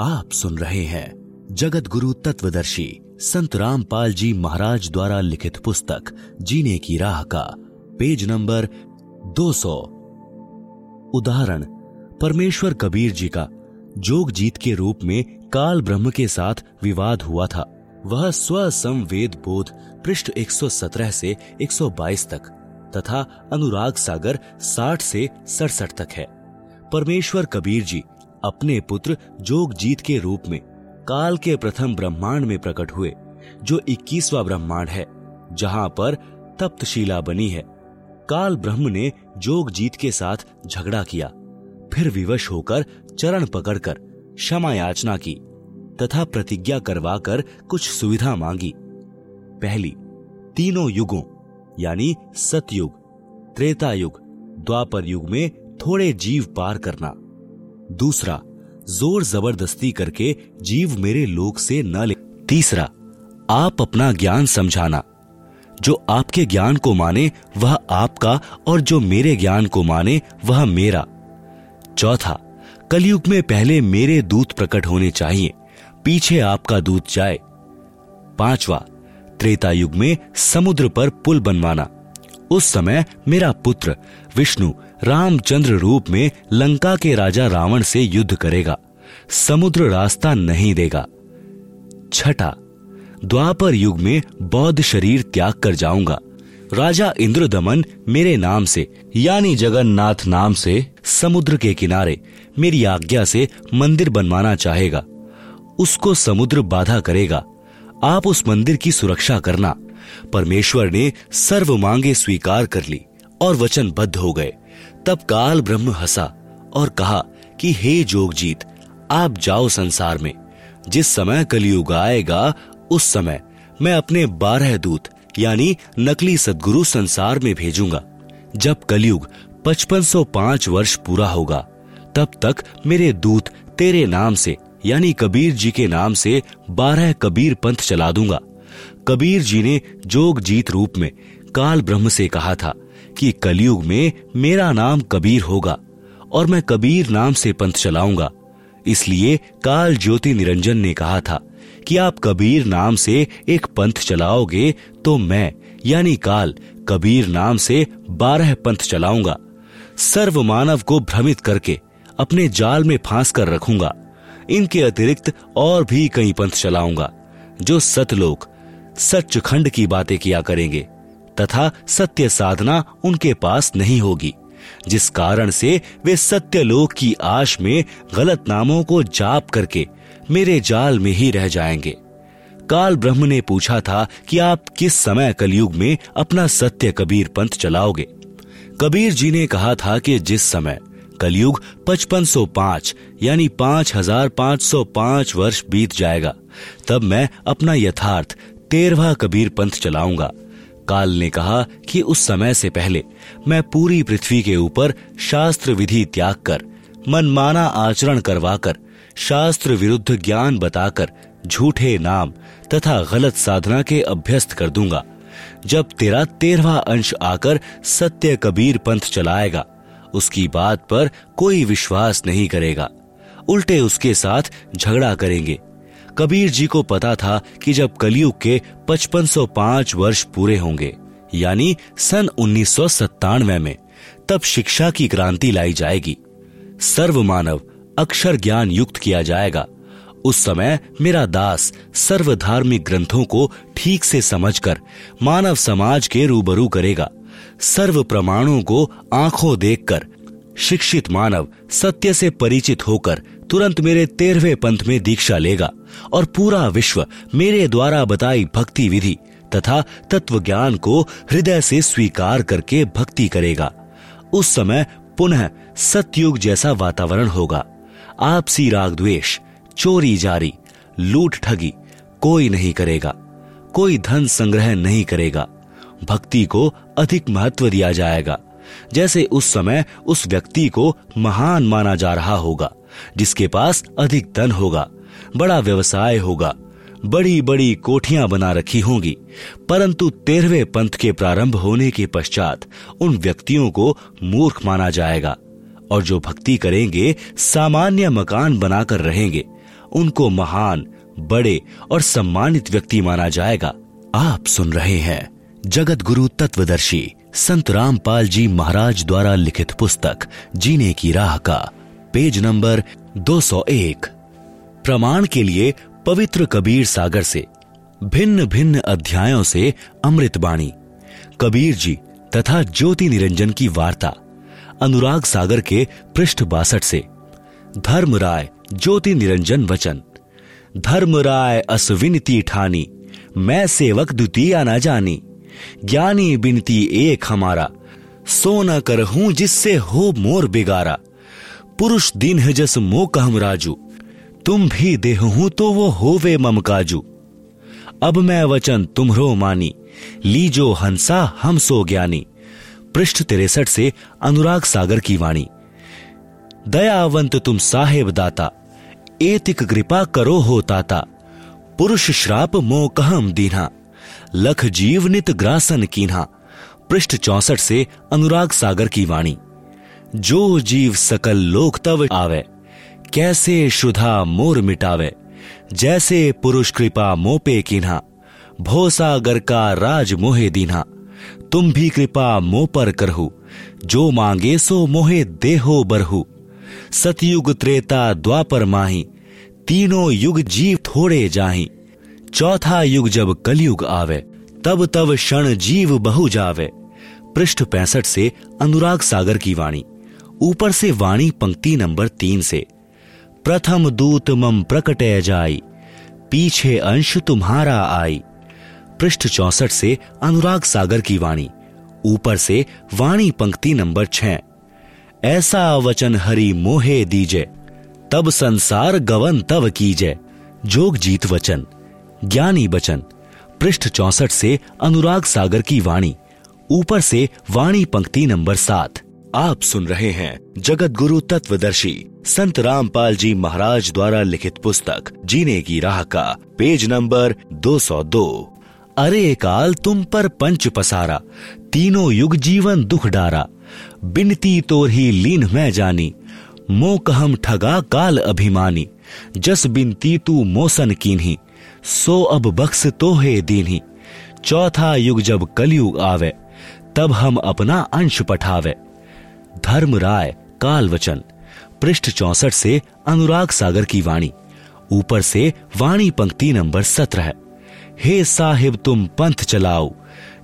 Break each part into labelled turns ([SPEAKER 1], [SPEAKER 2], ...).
[SPEAKER 1] आप सुन रहे हैं जगत गुरु तत्वदर्शी संत रामपाल जी महाराज द्वारा लिखित पुस्तक, जीने की राह का, पेज नंबर 200 उदाहरण, परमेश्वर कबीर जी का, जोग जीत के रूप में काल ब्रह्म के साथ विवाद हुआ था। वह स्व संवेद बोध पृष्ठ 117 से 122 तक, तथा अनुराग सागर 60 से सड़सठ तक है। परमेश्वर कबीर जी अपने पुत्र जोग जीत के रूप में, काल के प्रथम ब्रह्मांड में प्रकट हुए, जो 21वां ब्रह्मांड है, जहाँ पर तप्तशिला बनी है। काल ब्रह्म ने जोग जीत के साथ झगड़ा किया, फिर विवश होकर चरण पकड़कर क्षमा याचना की, तथा प्रतिज्ञा करवाकर कुछ सुविधा मांगी। पहली, तीनों युगों, यानी सतयुग त्रेता युग द्वापर युग में थोड़े जीव पार करना। दूसरा, ज़ोर ज़बरदस्ती करके जीव मेरे लोक से न ले। तीसरा, आप अपना ज्ञान समझाना। जो आपके ज्ञान को माने, वह आपका, और जो मेरे ज्ञान को माने, वह मेरा। चौथा, कलयुग में पहले मेरे दूत प्रकट होने चाहिए, पीछे आपका दूत जाए। पांचवा, त्रेता युग में समुद्र पर पुल बनवाना। उस समय मेरा पुत्र विष्णु रामचंद्र रूप में लंका के राजा रावण से युद्ध करेगा, समुद्र रास्ता नहीं देगा। छठा, द्वापर युग में बौद्ध शरीर त्याग कर जाऊँगा। राजा इंद्रदमन मेरे नाम से, यानी जगन्नाथ नाम से, समुद्र के किनारे मेरी आज्ञा से मंदिर बनवाना चाहेगा। उसको समुद्र बाधा करेगा। आप उस मंदिर की सुरक्षा करना। परमेश्वर ने सर्व मांगे स्वीकार कर ली। और वचनबद्ध हो गए। तब काल ब्रह्म हंसा और कहा कि, हे जोगजीत, आप जाओ संसार में। जिस समय कलयुग आएगा, उस समय मैं अपने बारह दूत, यानी नकली सदगुरु संसार में भेजूँगा। जब कलयुग 5505 वर्ष पूरा होगा, तब तक मेरे दूत तेरे नाम से, यानी कबीर जी के नाम से बारह कबीर पंथ चला दूँगा। कबीर जी ने जोग जीत रूप में काल ब्रह्म से कहा था कि कलयुग में मेरा नाम कबीर होगा और मैं कबीर नाम से पंथ चलाऊँगा। इसलिए काल ज्योति निरंजन ने कहा था कि आप कबीर नाम से एक पंथ चलाओगे तो मैं, यानी काल, कबीर नाम से बारह पंथ चलाऊँगा। सर्व मानव को भ्रमित करके अपने जाल में फांस कर रखूँगा। इनके अतिरिक्त और भी कई पंथ चलाऊँगा, जो सतलोक सचखंड की बातें किया करेंगे। तथा सत्य साधना उनके पास नहीं होगी। जिस कारण से वे सत्य लोक की आश में गलत नामों को जाप करके मेरे जाल में ही रह जाएँगे। काल ब्रह्म ने पूछा था कि आप किस समय कलयुग में अपना सत्य कबीर पंथ चलाओगे। कबीर जी ने कहा था कि जिस समय कलयुग 5505 यानी 5505 वर्ष बीत जाएगा, तब मैं अपना यथार्थ तेरवा कबीर पंथ चलाऊँगा। काल ने कहा कि उस समय से पहले मैं पूरी पृथ्वी के ऊपर शास्त्र विधि त्याग कर, मनमाना आचरण करवाकर, शास्त्र विरुद्ध ज्ञान बताकर, झूठे नाम तथा गलत साधना के अभ्यस्त कर दूँगा। जब तेरा तेरहवा अंश आकर सत्य कबीर पंथ चलाएगा, उसकी बात पर कोई विश्वास नहीं करेगा। उल्टे उसके साथ झगड़ा करेंगे। कबीर जी को पता था कि जब कलयुग के 5505 वर्ष पूरे होंगे, यानी सन उन्नीस सौ सत्तानवे में, तब शिक्षा की क्रांति लाई जाएगी। सर्व मानव अक्षर ज्ञान युक्त किया जाएगा। उस समय मेरा दास सर्व धार्मिक ग्रंथों को ठीक से समझकर मानव समाज के रूबरू करेगा। सर्व प्रमाणों को आँखों देखकर शिक्षित मानव सत्य से परिचित होकर तुरंत मेरे तेरहवे पंथ में दीक्षा लेगा और पूरा विश्व मेरे द्वारा बताई भक्ति विधि तथा तत्व ज्ञान को हृदय से स्वीकार करके भक्ति करेगा। उस समय पुनः सतयुग जैसा वातावरण होगा। आपसी राग द्वेष चोरी जारी, लूट ठगी कोई नहीं करेगा। कोई धन संग्रह नहीं करेगा। भक्ति को अधिक महत्व दिया जाएगा। जैसे उस समय उस व्यक्ति को महान माना जा रहा होगा। जिसके पास अधिक धन होगा, बड़ा व्यवसाय होगा बड़ी बड़ी कोठियाँ बना रखी होंगी, परंतु तेरहवे पंथ के प्रारंभ होने के पश्चात उन व्यक्तियों को मूर्ख माना जाएगा, और जो भक्ति करेंगे, सामान्य मकान बनाकर रहेंगे, उनको महान, बड़े और सम्मानित व्यक्ति माना जाएगा। आप सुन रहे हैं जगत गुरु तत्वदर्शी संत रामपाल जी महाराज द्वारा लिखित पुस्तक, जीने की राह का पेज नंबर 201 प्रमाण के लिए पवित्र कबीर सागर से भिन्न भिन्न अध्यायों से अमृत बाणी। कबीर जी तथा ज्योति निरंजन की वार्ता अनुराग सागर के पृष्ठ बासठ से। धर्म राय ज्योति निरंजन वचन। धर्म राय असविनती ठानी, मैं सेवक द्वितीय न जानी। ज्ञानी बिनती एक हमारा, सो न कर हूँ जिससे हो मोर बिगारा। पुरुष दिन है जस मो कहम राजू। तुम भी देह हूँ तो वो होवे मम काजू। अब मैं वचन तुम्हरो मानी, लीजो हंसा हम सो ज्ञानी। पृष्ठ तिरसठ से अनुराग सागर की वाणी। दयावंत तुम साहेब दाता, एतिक कृपा करो हो ताता। पुरुष श्राप मो कहम दीना लख जीव नित ग्रासन कीन्हा। पृष्ठ चौसठ से अनुराग सागर की वाणी। जो जीव सकल लोक तव आवे, कैसे शुधा मोर मिटावे, जैसे पुरुष कृपा मोपे किन्हा, भोसागर का राज मोहे दीन्हा, तुम भी कृपा मो पर करहु, जो मांगे सो मोहे देहो बरहु। सतयुग त्रेता द्वापर माही, तीनों युग जीव थोड़े जाही, चौथा युग जब कलयुग आवे, तब तब क्षण जीव बहु जावे। पृष्ठ पैंसठ से अनुराग सागर की वाणी। ऊपर से वाणी पंक्ति नंबर तीन से, प्रथम दूत मम प्रकटे जाई, पीछे अंश तुम्हारा आई। पृष्ठ चौसठ से अनुराग सागर की वाणी, ऊपर से वाणी पंक्ति नंबर छह। ऐसा वचन हरि मोहे दीजे, तब संसार गवन तव कीजे। जोग जीत वचन, ज्ञानी वचन, पृष्ठ चौसठ से अनुराग सागर की वाणी, ऊपर से वाणी पंक्ति नंबर सात। आप सुन रहे हैं जगत गुरु तत्वदर्शी संत रामपाल जी महाराज द्वारा लिखित पुस्तक, जीने की राह का, पेज नंबर 202 अरे काल तुम पर पंच पसारा, तीनों युग जीवन दुख डारा। बिनती तोर ही लीन मैं जानी मो कहम ठगा काल अभिमानी। जस बिनती तू मोसन कीन्ही, सो अब बख्स तो है दीन्ही। चौथा युग जब कलयुग आवे, तब हम अपना अंश पठावे। धर्म राय काल वचन पृष्ठ चौसठ से अनुराग सागर की वाणी, ऊपर से वाणी पंक्ति नंबर सत्रह हे। साहिब, तुम पंथ चलाओ,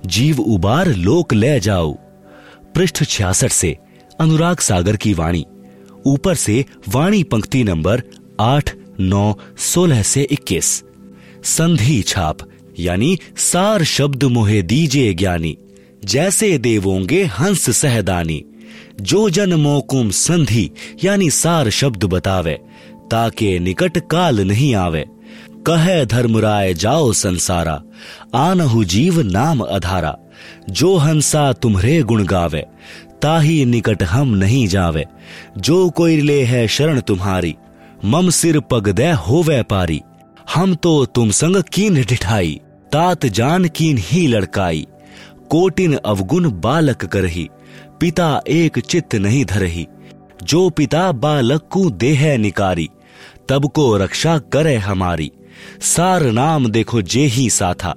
[SPEAKER 1] जीव उबार लोक ले जाओ। पृष्ठ छियासठ से अनुराग सागर की वाणी, ऊपर से वाणी पंक्ति नंबर आठ, नौ, सोलह से इक्कीस। संधि छाप, यानी सार शब्द मोहे दीजे ज्ञानी, जैसे देवोंगे हंस सहदानी जो जन मोकुम संधि, यानी सार शब्द बतावे, ताके निकट काल नहीं आवे। कहे धर्मराय, जाओ संसारा, आनहु जीव नाम अधारा। जो हंसा तुम्हरे गुण गावे, ताही निकट हम नहीं जावे। जो कोई ले है शरण तुम्हारी, मम सिर पग दे हो व्यापारी हम तो तुम संग कीन ढिठाई तात जान कीन ही लड़काई। कोटिन अवगुण बालक करही पिता एक चित्त नहीं धरही। जो पिता बालक को देह निकारी, तब को रक्षा करे हमारी। सार नाम देखो जे ही साथा,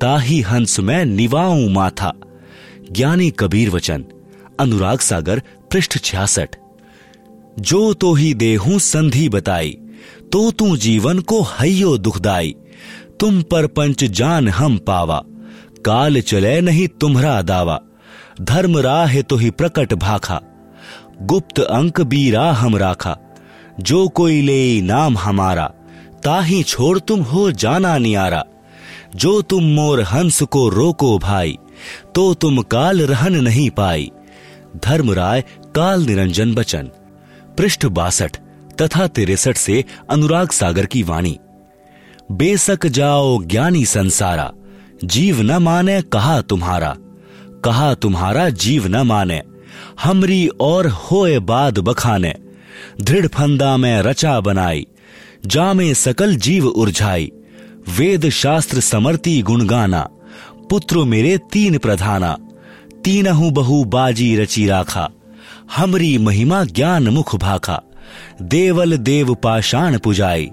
[SPEAKER 1] ताही हंस में निवाऊ माथा। ज्ञानी कबीर वचन, अनुराग सागर, पृष्ठ छियासठ। जो तो ही देहू संधि बताई तो तू जीवन को हयो दुखदाई तुम पर पंच जान हम पावा, काल चले नहीं तुम्हरा दावा। धर्म राह तो ही प्रकट भाखा। गुप्त अंक बीरा हम राखा। जो कोई ले नाम हमारा, ताही छोड़ तुम हो जाना नियारा। जो तुम मोर हंस को रोको भाई तो तुम काल रहन नहीं पाई। धर्म राय काल निरंजन बचन। पृष्ठ बासठ, तथा तिरसठ से अनुराग सागर की वाणी। बेसक जाओ ज्ञानी संसारा, जीव न माने कहा तुम्हारा। कहा, तुम्हारा जीव न माने, हमरी और होए बाद बखाने, दृढ़ फंदा में रचा बनाई, जामे सकल जीव उर्झाई, वेद शास्त्र समर्ति गुणगाना पुत्र मेरे तीन प्रधाना, तीनहु बहु बाजी रची राखा, हमरी महिमा ज्ञान मुख भाखा, देवल देव पाषाण पुजाई,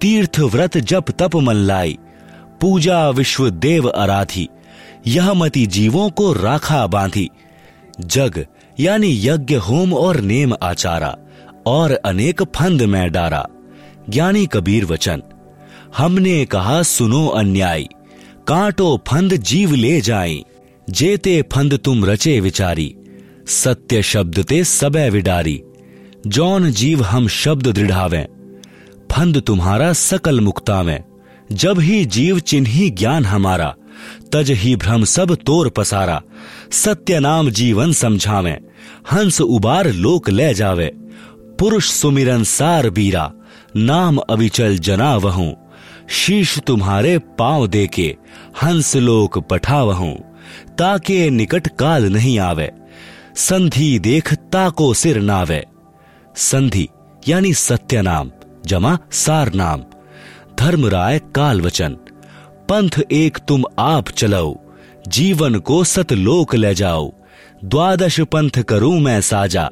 [SPEAKER 1] तीर्थ व्रत जप तप मल्लाई, पूजा विश्व देव आराधी यह मति जीवों को राखा बांधी। जग, यानी यज्ञ, होम और नेम आचारा, और अनेक फंद में डारा। ज्ञानी कबीर वचन, हमने कहा, सुनो अन्याय, कांटो फंद जीव ले जाए जेते फंद तुम रचे विचारी, सत्य शब्द ते सबे विडारी, जौन जीव हम शब्द दृढ़ावे, फंद तुम्हारा सकल मुक्तावे, जब ही जीव चिन्ही ज्ञान हमारा। तज ही भ्रम सब तोर पसारा। सत्य नाम जीवन समझावे। हंस उबार लोक ले जावे। पुरुष सुमिरन सार बीरा। नाम अविचल जना वहू। शीश तुम्हारे पाँव देके हंस लोक पठावहू। ताके निकट काल नहीं आवे। संधि देख ताको सिर नावे। संधि, यानी सत्य नाम, जमा सार नाम। धर्म राय काल वचन। पंथ एक तुम आप चलाओ, जीवन को सतलोक ले जाओ। द्वादश पंथ करूँ मैं साजा,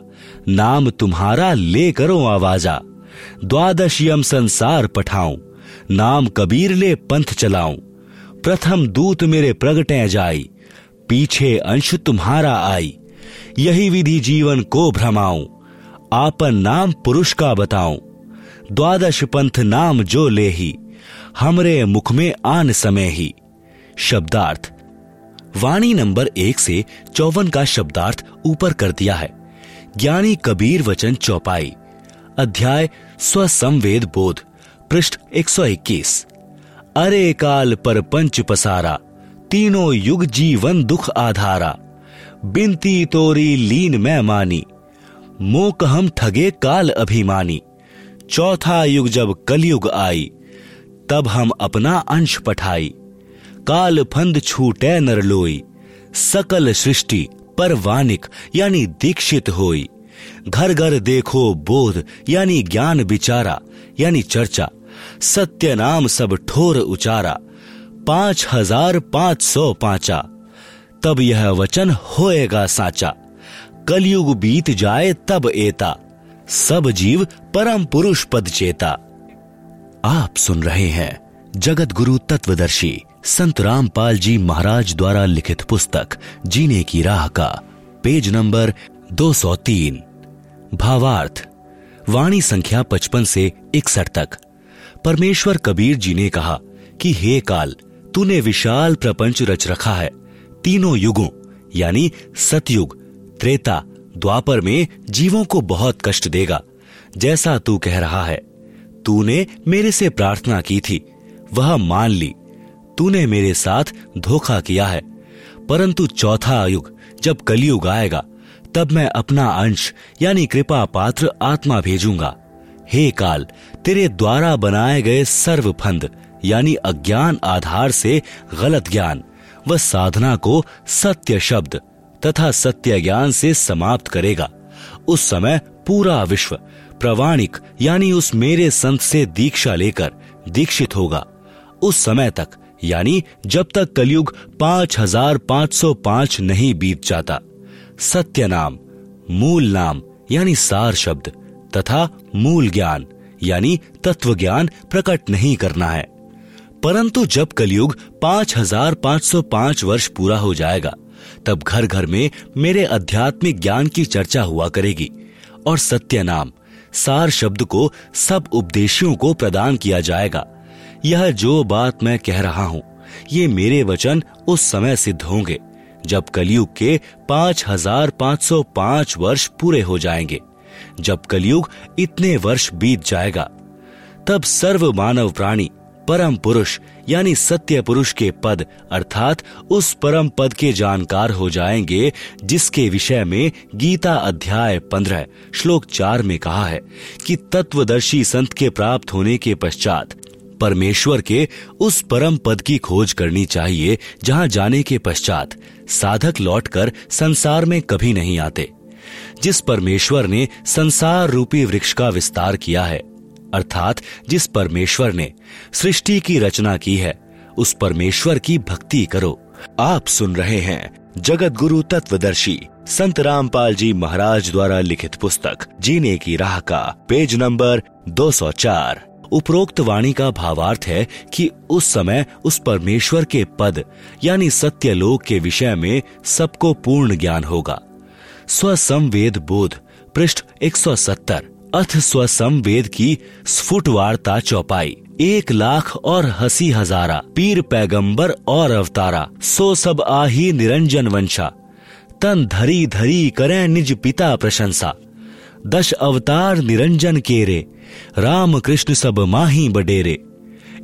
[SPEAKER 1] नाम तुम्हारा ले करो आवाजा। द्वादश यम संसार पठाऊं, नाम कबीर ले पंथ चलाऊं। प्रथम दूत मेरे प्रगटे जाई, पीछे अंश तुम्हारा आई। यही विधि जीवन को भ्रमाऊं, आपन नाम पुरुष का बताऊँ। द्वादश पंथ नाम जो ले ही हमरे मुख में आन समय ही। शब्दार्थ। वाणी नंबर एक से चौवन का शब्दार्थ ऊपर कर दिया है। ज्ञानी कबीर वचन चौपाई। अध्याय, स्वसंवेद बोध, पृष्ठ 121 अरे काल पर पंच पसारा, तीनों युग जीवन दुख आधारा। बिनती तोरी लीन मैं मानी, मोक हम ठगे काल अभिमानी। चौथा युग जब कलयुग आई तब हम अपना अंश पठाई। काल फंद छूटे नरलोई सकल सृष्टि पर वानिक यानी दीक्षित होई। घर घर देखो बोध, यानी ज्ञान विचारा, यानी चर्चा। सत्य नाम सब ठोर उचारा। पाँच हज़ार पाँच सौ पांचा। तब यह वचन होएगा साचा। कलयुग बीत जाए तब एता। सब जीव परम पुरुष पद चेता। आप सुन रहे हैं जगत गुरु तत्वदर्शी संत रामपाल जी महाराज द्वारा लिखित पुस्तक, जीने की राह का, पेज नंबर 203 भावार्थ, वाणी संख्या 55 से इकसठ तक। परमेश्वर कबीर जी ने कहा कि हे काल, तूने विशाल प्रपंच रच रखा है। तीनों युगों, यानी सतयुग, त्रेता, द्वापर में जीवों को बहुत कष्ट देगा। जैसा तू कह रहा है तूने मेरे से प्रार्थना की थी। वह मान ली। तूने मेरे साथ धोखा किया है। परंतु चौथा युग, जब कलयुग आएगा, तब मैं अपना अंश, यानी कृपा पात्र आत्मा भेजूँगा। हे काल, तेरे द्वारा बनाए गए सर्व फंद यानी अज्ञान आधार से गलत ज्ञान व साधना को सत्य शब्द तथा सत्य ज्ञान से समाप्त करेगा। उस समय पूरा विश्व प्रवाणिक यानी उस मेरे संत से दीक्षा लेकर दीक्षित होगा। उस समय तक, यानी जब तक कलयुग पाँच हज़ार पाँच सौ पाँच नहीं बीत जाता। सत्य नाम, मूल नाम, यानी सार शब्द, तथा मूल ज्ञान, यानी तत्व ज्ञान प्रकट नहीं करना है। परंतु जब कलयुग पाँच हज़ार पाँच सौ पाँच वर्ष पूरा हो जाएगा, तब घर घर में मेरे आध्यात्मिक ज्ञान की चर्चा हुआ करेगी, और सत्य नाम सार शब्द को सब उपदेशियों को प्रदान किया जाएगा। यह जो बात मैं कह रहा हूँ, ये मेरे वचन उस समय सिद्ध होंगे, जब कलयुग के पाँच हज़ार पाँच सौ पाँच वर्ष पूरे हो जाएँगे, जब कलयुग इतने वर्ष बीत जाएगा। तब सर्व मानव प्राणी परम पुरुष, यानी सत्य पुरुष के पद, अर्थात उस परम पद के जानकार हो जाएँगे, जिसके विषय में गीता अध्याय पंद्रह, श्लोक चार में कहा है कि तत्वदर्शी संत के प्राप्त होने के पश्चात परमेश्वर के उस परम पद की खोज करनी चाहिए, जहाँ जाने के पश्चात साधक लौटकर संसार में कभी नहीं आते। जिस परमेश्वर ने संसार रूपी वृक्ष का विस्तार किया है अर्थात जिस परमेश्वर ने सृष्टि की रचना की है, उस परमेश्वर की भक्ति करो। आप सुन रहे हैं जगत गुरु तत्वदर्शी संत रामपाल जी महाराज द्वारा लिखित पुस्तक, जीने की राह का, पेज नंबर 204 उपरोक्त वाणी का भावार्थ है कि उस समय उस परमेश्वर के पद, यानी सत्यलोक के विषय में सबको पूर्ण ज्ञान होगा। स्वसंवेद बोध, पृष्ठ 170 अथ स्वसंवेद की स्फुट वार्ता चौपाई, एक लाख और हसी हजारा, पीर पैगंबर और अवतारा, सो सब आही निरंजन वंशा, तन धरी धरी करे निज पिता प्रशंसा। दश अवतार निरंजन केरे राम कृष्ण सब माही बडेरे।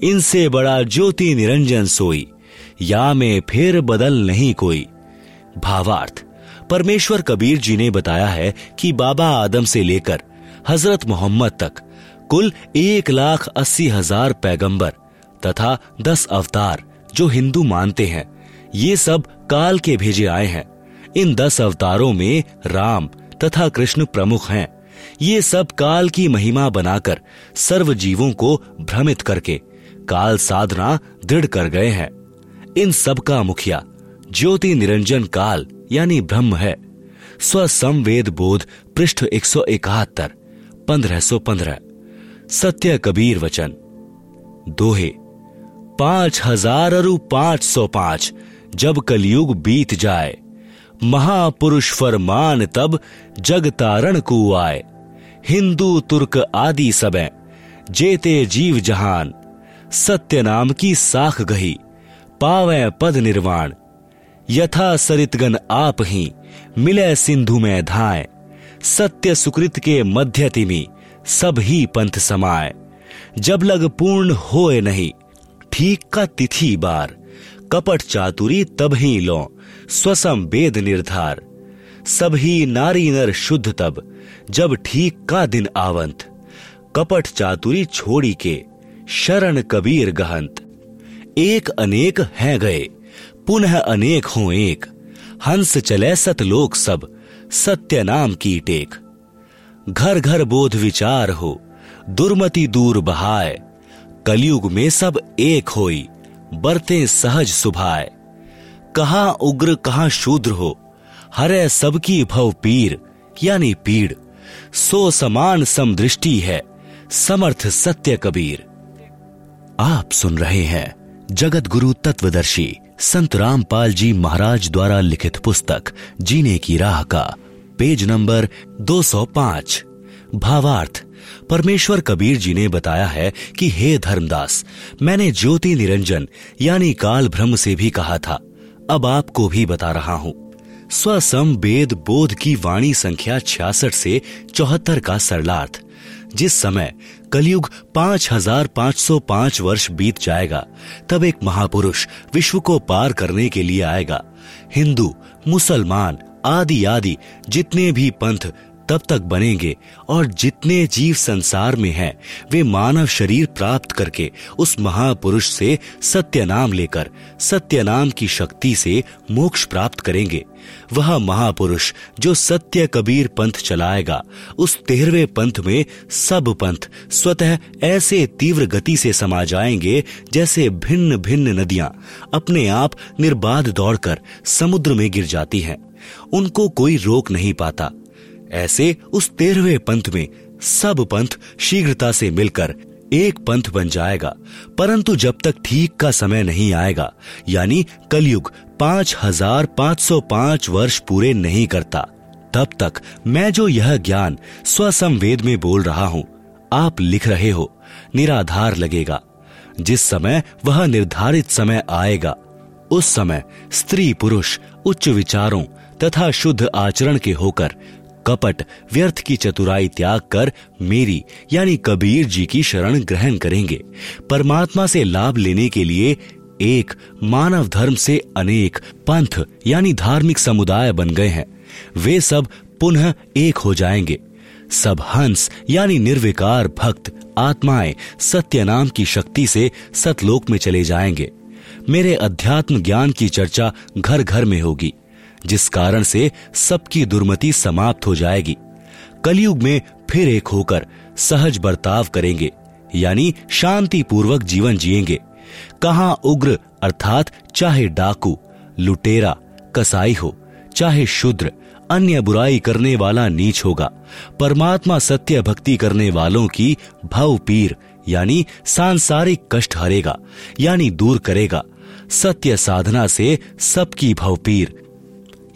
[SPEAKER 1] इनसे बड़ा ज्योति निरंजन सोई, या में फिर बदल नहीं कोई। भावार्थ, परमेश्वर कबीर जी ने बताया है कि बाबा आदम से लेकर हज़रत मोहम्मद तक, कुल एक लाख अस्सी हज़ार पैगंबर तथा दस अवतार जो हिंदू मानते हैं। ये सब काल के भेजे आए हैं। इन दस अवतारों में राम तथा कृष्ण प्रमुख हैं। ये सब काल की महिमा बनाकर सर्व जीवों को भ्रमित करके काल साधना दृढ़ कर गए हैं। इन सब का मुखिया ज्योति निरंजन काल यानी ब्रह्म है। स्वसंवेद बोध पृष्ठ एक सौ इकहत्तर पंद्रह सौ पंद्रह। सत्य कबीर वचन। दोहे, पाँच हज़ार अरु पाँच सौ पाँच, जब कलयुग बीत जाए, महापुरुष फरमान तब जग तारण को आए। हिंदू, तुर्क आदि सबे, जेते जीव जहान, सत्य नाम की साख गही, पावे पद निर्वाण। यथा सरितगन आप ही, मिले सिंधु में धाए। सत्य सुकृत के मध्य तिमी, सब ही पंथ समाए जब लग पूर्ण होए नहीं, ठीक का तिथि बार। कपट चातुरी तब ही लो, स्वसम वेद निर्धार। सब ही नारी नर शुद्ध तब, जब ठीक का दिन आवंत। कपट चातुरी छोड़ी के, शरण कबीर गहंत। एक अनेक हैं गए, पुनः अनेक हो एक। हंस चले सतलोक सब सत्य नाम की टेक। घर घर बोध विचार हो, दुर्मति दूर बहाय। कलयुग में सब एक होई, बरते सहज सुभाए कहा उग्र, कहा शूद्र हो हरे सबकी भव पीर, यानी पीड़। सो समान समदृष्टि है, समर्थ सत्य कबीर। आप सुन रहे हैं जगत गुरु तत्वदर्शी। संत रामपाल जी महाराज द्वारा लिखित पुस्तक, जीने की राह का, पेज नंबर 205 भावार्थ, परमेश्वर कबीर जी ने बताया है कि हे धर्मदास, मैंने ज्योति निरंजन, यानी काल ब्रह्म से भी कहा था। अब आपको भी बता रहा हूँ। स्वसम वेद बोध की वाणी संख्या छियासठ से चौहत्तर का सरलार्थ। जिस समय कलयुग पाँच हज़ार पाँच सौ पाँच वर्ष बीत जाएगा, तब एक महापुरुष विश्व को पार करने के लिए आएगा। हिंदू, मुसलमान आदि आदि जितने भी पंथ तब तक बनेंगे और जितने जीव संसार में हैं, वे मानव शरीर प्राप्त करके उस महापुरुष से सत्य नाम लेकर सत्य नाम की शक्ति से मोक्ष प्राप्त करेंगे। वह महापुरुष जो सत्य कबीर पंथ चलाएगा, उस तेरहवें पंथ में सब पंथ स्वतः ऐसे तीव्र गति से समा जाएँगे जैसे भिन्न भिन्न नदियाँ अपने आप निर्बाध दौड़कर समुद्र में गिर जाती हैं। उनको कोई रोक नहीं पाता। ऐसे उस तेरहवें पंथ में सब पंथ शीघ्रता से मिलकर एक पंथ बन जाएगा। परंतु जब तक ठीक का समय नहीं आएगा, यानी कलयुग पाँच हज़ार पाँच सौ पाँच वर्ष पूरे नहीं करता, तब तक मैं जो यह ज्ञान स्वसंवेद में बोल रहा हूँ, आप लिख रहे हो, निराधार लगेगा। जिस समय वह निर्धारित समय आएगा, उस समय स्त्री पुरुष उच्च विचारों तथा शुद्ध आचरण के होकर कपट, व्यर्थ की चतुराई त्याग कर मेरी, यानी कबीर जी की शरण ग्रहण करेंगे। परमात्मा से लाभ लेने के लिए एक मानव धर्म से अनेक पंथ, यानी धार्मिक समुदाय बन गए हैं। वे सब पुनः एक हो जाएँगे। सब हंस, यानी निर्विकार भक्त, आत्माएँ सत्य नाम की शक्ति से सतलोक में चले जाएँगे। मेरे अध्यात्म ज्ञान की चर्चा घर घर में होगी। जिस कारण से सबकी दुर्मति समाप्त हो जाएगी। कलयुग में फिर एक होकर सहज बर्ताव करेंगे, यानी शांति पूर्वक जीवन जिएँगे। कहा उग्र, अर्थात चाहे डाकू, लुटेरा, कसाई हो, चाहे शूद्र, अन्य बुराई करने वाला नीच होगा, परमात्मा सत्य भक्ति करने वालों की भव पीर, यानी सांसारिक कष्ट हरेगा, यानी दूर करेगा। सत्य साधना से सबकी भव पीर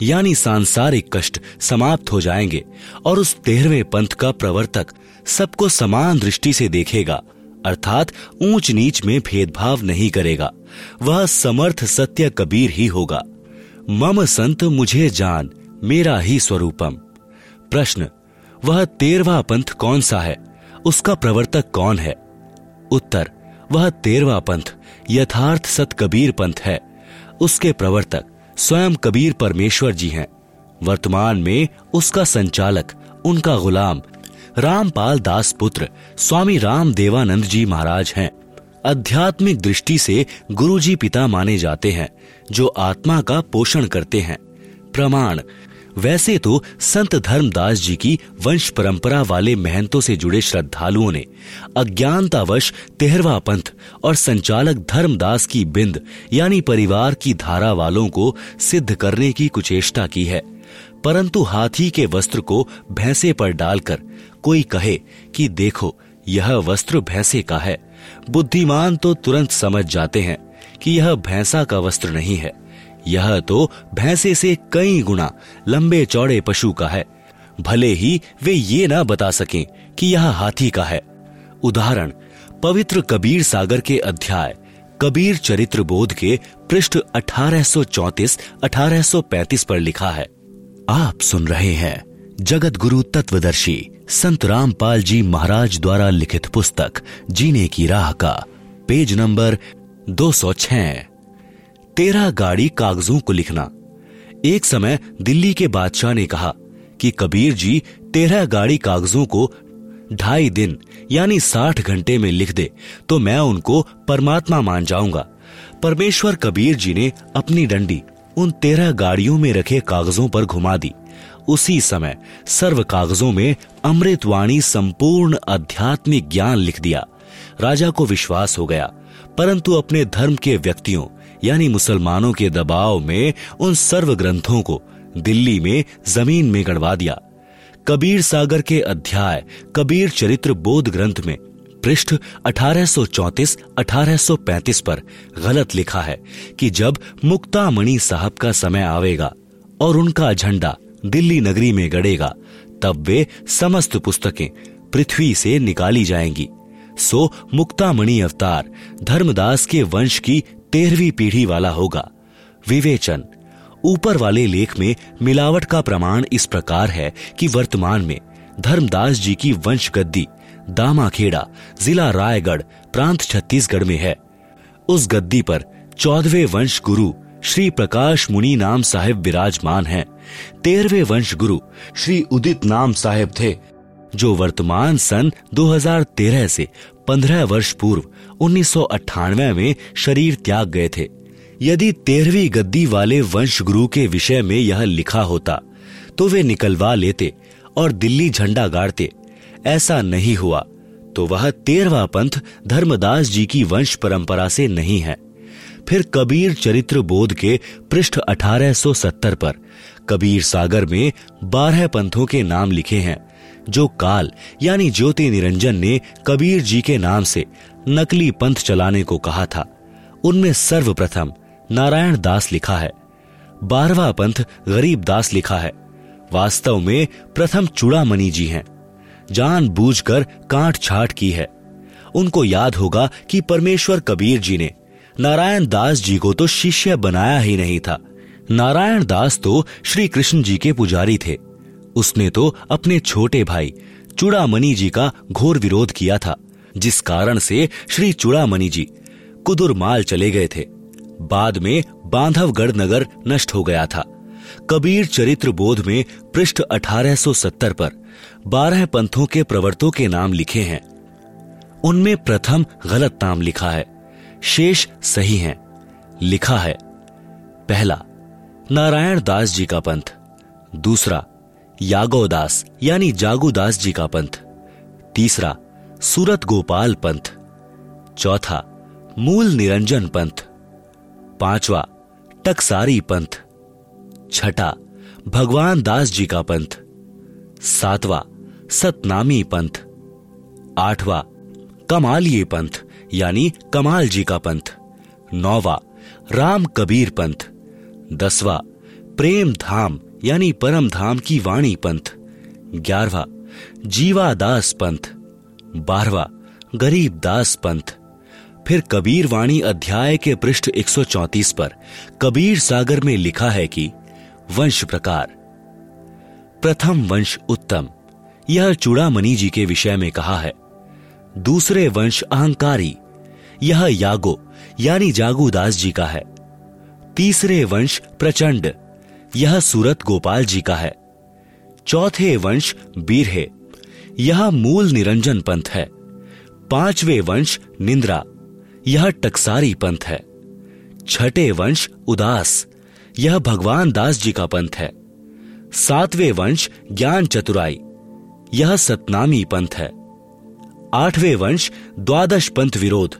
[SPEAKER 1] यानी सांसारिक कष्ट समाप्त हो जाएँगे और उस तेरहवें पंथ का प्रवर्तक सबको समान दृष्टि से देखेगा, अर्थात ऊंच नीच में भेदभाव नहीं करेगा। वह समर्थ सत्य कबीर ही होगा। मम संत मुझे जान, मेरा ही स्वरूपम। प्रश्न, वह तेरवा पंथ कौन सा है? उसका प्रवर्तक कौन है? उत्तर, वह तेरवा पंथ, यथार्थ सत कबीर पंथ है। उसके प्रवर्तक स्वयं कबीर परमेश्वर जी हैं। वर्तमान में उसका संचालक, उनका गुलाम, रामपाल दास पुत्र, स्वामी राम देवानंद जी महाराज हैं। आध्यात्मिक दृष्टि से गुरु जी पिता माने जाते हैं, जो आत्मा का पोषण करते हैं। प्रमाण वैसे तो संत धर्मदास जी की वंश परंपरा वाले महंतों से जुड़े श्रद्धालुओं ने अज्ञानतावश तेहरवा पंथ और संचालक धर्मदास की बिंद, यानी परिवार की धारा वालों को सिद्ध करने की कुचेष्टा की है। परंतु हाथी के वस्त्र को भैंसे पर डालकर कोई कहे कि देखो, यह वस्त्र भैंसे का है। बुद्धिमान तो तुरंत समझ जाते हैं कि यह भैंसा का वस्त्र नहीं है। यह तो भैंसे से कई गुना लंबे चौड़े पशु का है। भले ही वे ये ना बता सकें कि यह हाथी का है। उदाहरण, पवित्र कबीर सागर के अध्याय, कबीर चरित्र बोध के पृष्ठ 1834-1835 पर लिखा है। आप सुन रहे हैं जगत गुरु तत्वदर्शी संत रामपाल जी महाराज द्वारा लिखित पुस्तक, जीने की राह का, पेज नंबर 206 तेरह गाड़ी कागजों को लिखना। एक समय दिल्ली के बादशाह ने कहा कि कबीर जी तेरह गाड़ी कागजों को ढाई दिन, यानी साठ घंटे में लिख दे तो मैं उनको परमात्मा मान जाऊँगा। परमेश्वर कबीर जी ने अपनी डंडी उन तेरह गाड़ियों में रखे कागजों पर घुमा दी। उसी समय सर्व कागजों में अमृतवाणी संपूर्ण आध्यात्मिक ज्ञान लिख दिया। राजा को विश्वास हो गया, परंतु अपने धर्म के व्यक्तियों यानी मुसलमानों के दबाव में उन सर्व ग्रंथों को दिल्ली में ज़मीन में गड़वा दिया। कबीर सागर के अध्याय, कबीर चरित्र बोध ग्रंथ में पृष्ठ 1834-1835 पर गलत लिखा है कि जब मुक्तामणि साहब का समय आवेगा और उनका झंडा दिल्ली नगरी में गड़ेगा तब वे समस्त पुस्तकें पृथ्वी से निकाली जाएँगी। सो मुक्तामणि अवतार, धर्मदास के वंश की तेरहवीं पीढ़ी वाला होगा। विवेचन। ऊपर वाले लेख में मिलावट का प्रमाण इस प्रकार है कि वर्तमान में धर्मदास जी की वंश गद्दी दामाखेड़ा, जिला रायगढ़, प्रांत छत्तीसगढ़ में है। उस गद्दी पर चौदहवें वंश गुरु श्री प्रकाश मुनि नाम साहेब विराजमान हैं। तेरहवे वंश गुरु श्री उदित नाम साहेब थे। जो वर्तमान सन 2013 से 15 वर्ष पूर्व उन्नीस सौ अठानवे में शरीर त्याग गए थे। यदि तेरहवीं गद्दी वाले वंश गुरु के विषय में यह लिखा होता तो वे निकलवा लेते और दिल्ली झंडा गाड़ते। ऐसा नहीं हुआ तो वह तेरवा पंथ धर्मदास जी की वंश परंपरा से नहीं है। फिर कबीर चरित्र बोध के पृष्ठ 1870 पर कबीर सागर में बारह पंथों के नाम लिखे हैं। जो काल, यानी ज्योति निरंजन ने कबीर जी के नाम से नकली पंथ चलाने को कहा था, उनमें सर्वप्रथम नारायण दास लिखा है बारवा पंथ गरीब दास लिखा है, वास्तव में प्रथम चूड़ामणि जी हैं, जान बूझ कर काट छाट की है। उनको याद होगा कि परमेश्वर कबीर जी ने नारायण दास जी को तो शिष्य बनाया ही नहीं था, नारायण दास तो श्री कृष्ण जी के पुजारी थे। उसने तो अपने छोटे भाई चूड़ामणि जी का घोर विरोध किया था, जिस कारण से श्री चूड़ामणि जी कुदुरमाल चले गए थे। बाद में बांधवगढ़ नगर नष्ट हो गया था। कबीर चरित्र बोध में पृष्ठ 1870 पर बारह पंथों के प्रवर्तों के नाम लिखे हैं। उनमें प्रथम गलत नाम लिखा है, शेष सही हैं। लिखा है, पहला, नारायण दास जी का पंथ, दूसरा यागोदास, यानी जागुदास जी का पंथ। तीसरा, सूरत गोपाल पंथ। चौथा, मूल निरंजन पंथ। पांचवा, टकसारी पंथ। छठा, भगवान दास जी का पंथ। सातवां, सतनामी पंथ। आठवां कमालिए पंथ, यानी कमाल जी का पंथ। नौवा, राम कबीर पंथ। दसवा, प्रेम धाम यानी परम धाम की वाणी पंथ, ग्यारहवा जीवादास पंथ, बारहवा गरीब दास पंथ। फिर कबीर वाणी अध्याय के पृष्ठ 134 पर कबीर सागर में लिखा है कि, वंश प्रकार। प्रथम वंश उत्तम, यह चूड़ामणि जी के विषय में कहा है। दूसरे वंश अहंकारी, यह यागो, यानी जागूदास जी का है। तीसरे वंश प्रचंड यह सूरत गोपाल जी का है। चौथे वंश बीरहे यह मूल निरंजन पंथ है। पांचवे वंश निंद्रा। यह टकसारी पंथ है। छठे वंश उदास। यह भगवान दास जी का पंथ है। सातवें वंश ज्ञान चतुराई। यह सतनामी पंथ है। आठवें वंश द्वादश पंथ विरोध।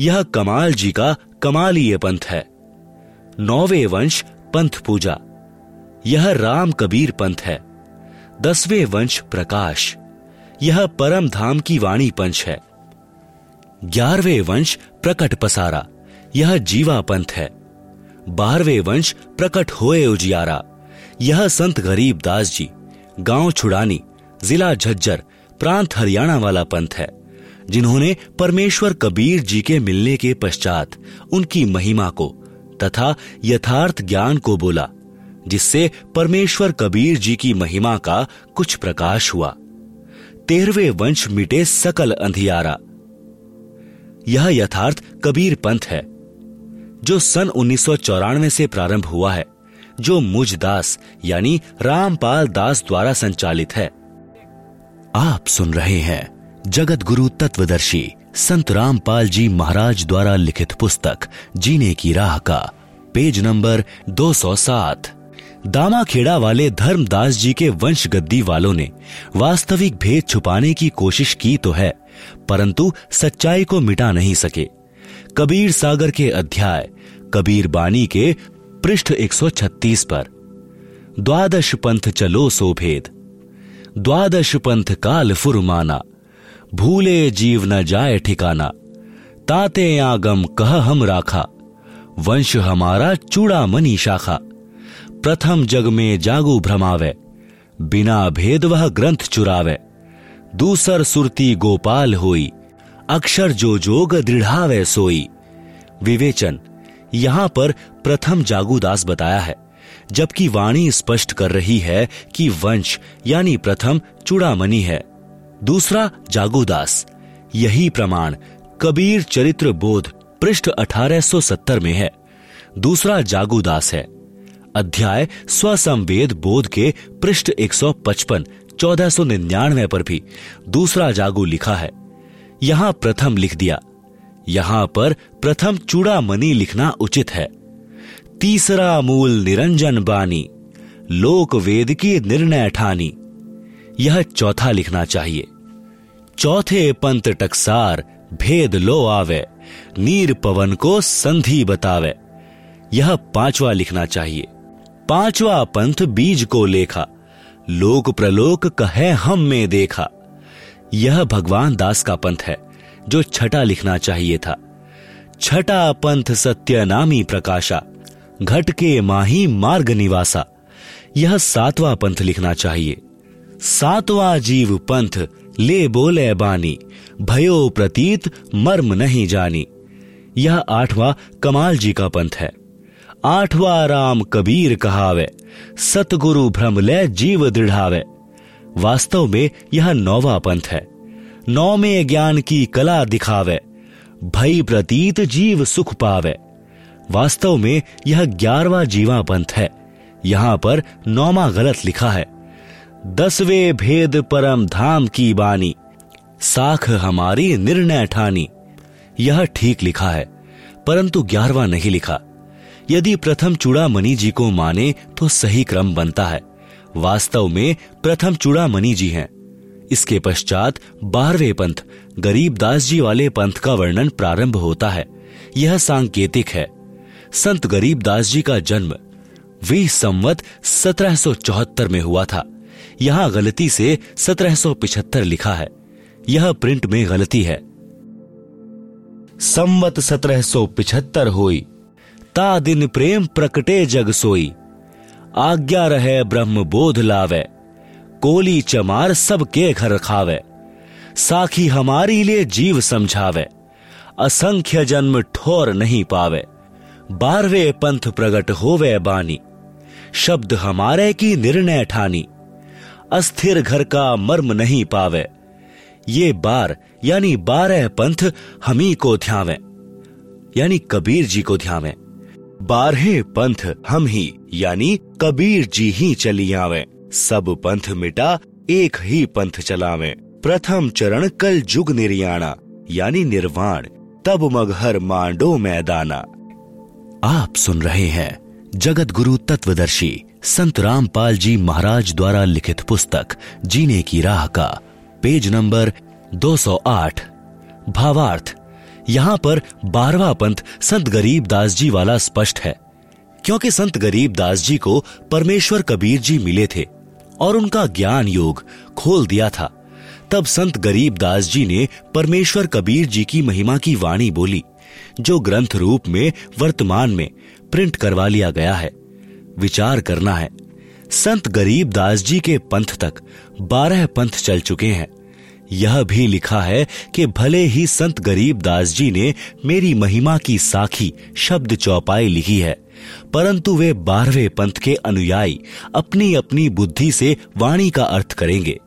[SPEAKER 1] यह कमाल जी का कमालीय पंथ है। नौवे वंश पंथ पूजा। यह राम कबीर पंथ है। दसवें वंश प्रकाश। यह परम धाम की वाणी पंच है। ग्यारहवें वंश प्रकट पसारा। यह जीवा पंथ है। बारहवें वंश प्रकट होए उजियारा। यह संत गरीब दास जी, गाँव छुड़ानी, जिला झज्जर, प्रांत हरियाणा वाला पंथ है, जिन्होंने परमेश्वर कबीर जी के मिलने के पश्चात उनकी महिमा को तथा यथार्थ ज्ञान को बोला, जिससे परमेश्वर कबीर जी की महिमा का कुछ प्रकाश हुआ। तेरहवे वंश मिटे सकल अंधियारा। यह यथार्थ कबीर पंथ है, जो सन उन्नीस सौ चौरानवे से प्रारंभ हुआ है, जो मुझ दास, यानी रामपाल दास द्वारा संचालित है। आप सुन रहे हैं जगत गुरु तत्वदर्शी संत रामपाल जी महाराज द्वारा लिखित पुस्तक, जीने की राह का, पेज नंबर 207 दामाखेड़ा वाले धर्मदास जी के वंश गद्दी वालों ने वास्तविक भेद छुपाने की कोशिश की तो है, परंतु सच्चाई को मिटा नहीं सके। कबीर सागर के अध्याय, कबीर बानी के पृष्ठ 136 पर। द्वादश पंथ चलो सो भेद। द्वादश पंथ काल फुरमाना। भूले जीव न जाए ठिकाना, ताते आगम कह हम राखा। वंश हमारा चूड़ा मनी शाखा। प्रथम जग में जागू भ्रमावे, बिना भेद वह ग्रंथ चुरावे। दूसर सुरती गोपाल होई, अक्षर जो जोग दृढ़ावे सोई। विवेचन, यहाँ पर प्रथम जागुदास बताया है, जबकि वाणी स्पष्ट कर रही है कि वंश, यानी प्रथम चूड़ामणि है। दूसरा जागूदास। यही प्रमाण कबीर चरित्र बोध पृष्ठ 1870 में है। दूसरा जागूदास है। अध्याय स्वसंवेद बोध के पृष्ठ 155 1499 पर भी दूसरा जागू लिखा है। यहाँ प्रथम लिख दिया। यहाँ पर प्रथम चूड़ामणि लिखना उचित है। तीसरा मूल निरंजन बानी लोक वेद की निर्णय ठानी। यह चौथा लिखना चाहिए। चौथे पंत टकसार भेद लो आवे, नीर पवन को संधि बतावे। यह पांचवा लिखना चाहिए। पांचवा पंथ बीज को लेखा, लोक प्रलोक कहे हम में देखा। यह भगवान दास का पंथ है, जो छठा लिखना चाहिए था। छठा पंथ सत्य नामी प्रकाशा, घट के माही मार्ग निवासा। यह सातवां पंथ लिखना चाहिए। सातवां जीव पंथ ले बोले बानी, भयो प्रतीत, मर्म नहीं जानी। यह आठवां कमाल जी का पंथ है। आठवां राम कबीर कहावे, सतगुरु भ्रम ले जीव दृढ़ावे। वास्तव में यह नौवा पंथ है। नौ में ज्ञान की कला दिखावे, भई प्रतीत जीव सुख पावे। वास्तव में यह ग्यारहवा जीवा पंथ है। यहाँ पर नौमा गलत लिखा है। दसवें भेद परम धाम की बानी। साख हमारी निर्णय ठानी। यह ठीक लिखा है, परंतु ग्यारहवा नहीं लिखा। यदि प्रथम चूड़ामणि जी को माने तो सही क्रम बनता है। वास्तव में प्रथम चूड़ामणि जी हैं। इसके पश्चात बारहवें पंथ गरीबदास जी वाले पंथ का वर्णन प्रारंभ होता है। यह सांकेतिक है। संत गरीबदास जी का जन्म वी संवत 1774 में हुआ था। यहाँ गलती से 1775 लिखा है। यह प्रिंट में गलती है। संवत 1775 होई, ता दिन प्रेम प्रकटे जग सोई, आज्ञा रहे ब्रह्म बोध लावे, कोली चमार सबके घर खावे, साखी हमारी लिए जीव समझावे, असंख्य जन्म ठोर नहीं पावे बारवे पंथ प्रगट होवे बानी, शब्द हमारे की निर्णय ठानी। अस्थिर घर का मर्म नहीं पावे। ये बार, यानी बारह पंथ, हमी को ध्यावे। यानी कबीर जी को ध्यावे। बारहे पंथ, हम ही, यानी कबीर जी ही चली आवे। सब पंथ मिटा, एक ही पंथ चलावे। प्रथम चरण कल जुग निर्याणा, यानी निर्वाण। तब मगहर मांडो मैदाना। आप सुन रहे हैं जगत गुरु तत्वदर्शी। संत रामपाल जी महाराज द्वारा लिखित पुस्तक, जीने की राह का, पेज नंबर 208 भावार्थ। यहाँ पर बारवा पंथ संत गरीब दास जी वाला स्पष्ट है। क्योंकि संत गरीब दास जी को परमेश्वर कबीर जी मिले थे और उनका ज्ञान योग खोल दिया था, तब संत गरीब दास जी ने परमेश्वर कबीर जी की महिमा की वाणी बोली, जो ग्रंथ रूप में, वर्तमान में, प्रिंट करवा लिया गया है। विचार करना है। संत गरीब दास जी के पंथ तक बारह पंथ चल चुके हैं। यह भी लिखा है कि भले ही संत गरीब दास जी ने मेरी महिमा की साखी, शब्द चौपाई लिखी है, परंतु वे बारहवें पंथ के अनुयायी अपनी अपनी बुद्धि से वाणी का अर्थ करेंगे।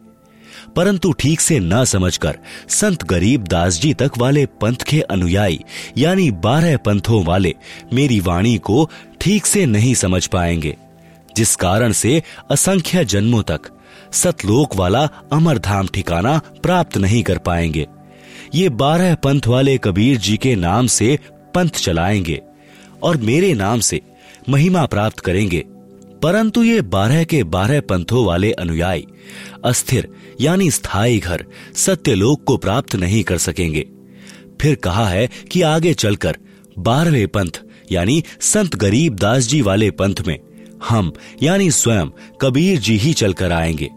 [SPEAKER 1] परंतु ठीक से न समझकर संत गरीब दास जी तक वाले पंथ के अनुयायी, यानी बारह पंथों वाले मेरी वाणी को ठीक से नहीं समझ पाएँगे, जिस कारण से असंख्य जन्मों तक सतलोक वाला अमर धाम ठिकाना प्राप्त नहीं कर पाएँगे। ये बारह पंथ वाले कबीर जी के नाम से पंथ चलाएँगे और मेरे नाम से महिमा प्राप्त करेंगे। परंतु ये बारह के बारह पंथों वाले अनुयायी अस्थिर, यानी स्थायी घर, सत्यलोक को प्राप्त नहीं कर सकेंगे। फिर कहा है कि आगे चलकर बारहवें पंथ यानी संत गरीब दास जी वाले पंथ में। हम, यानी स्वयं, कबीर जी ही चलकर आएँगे।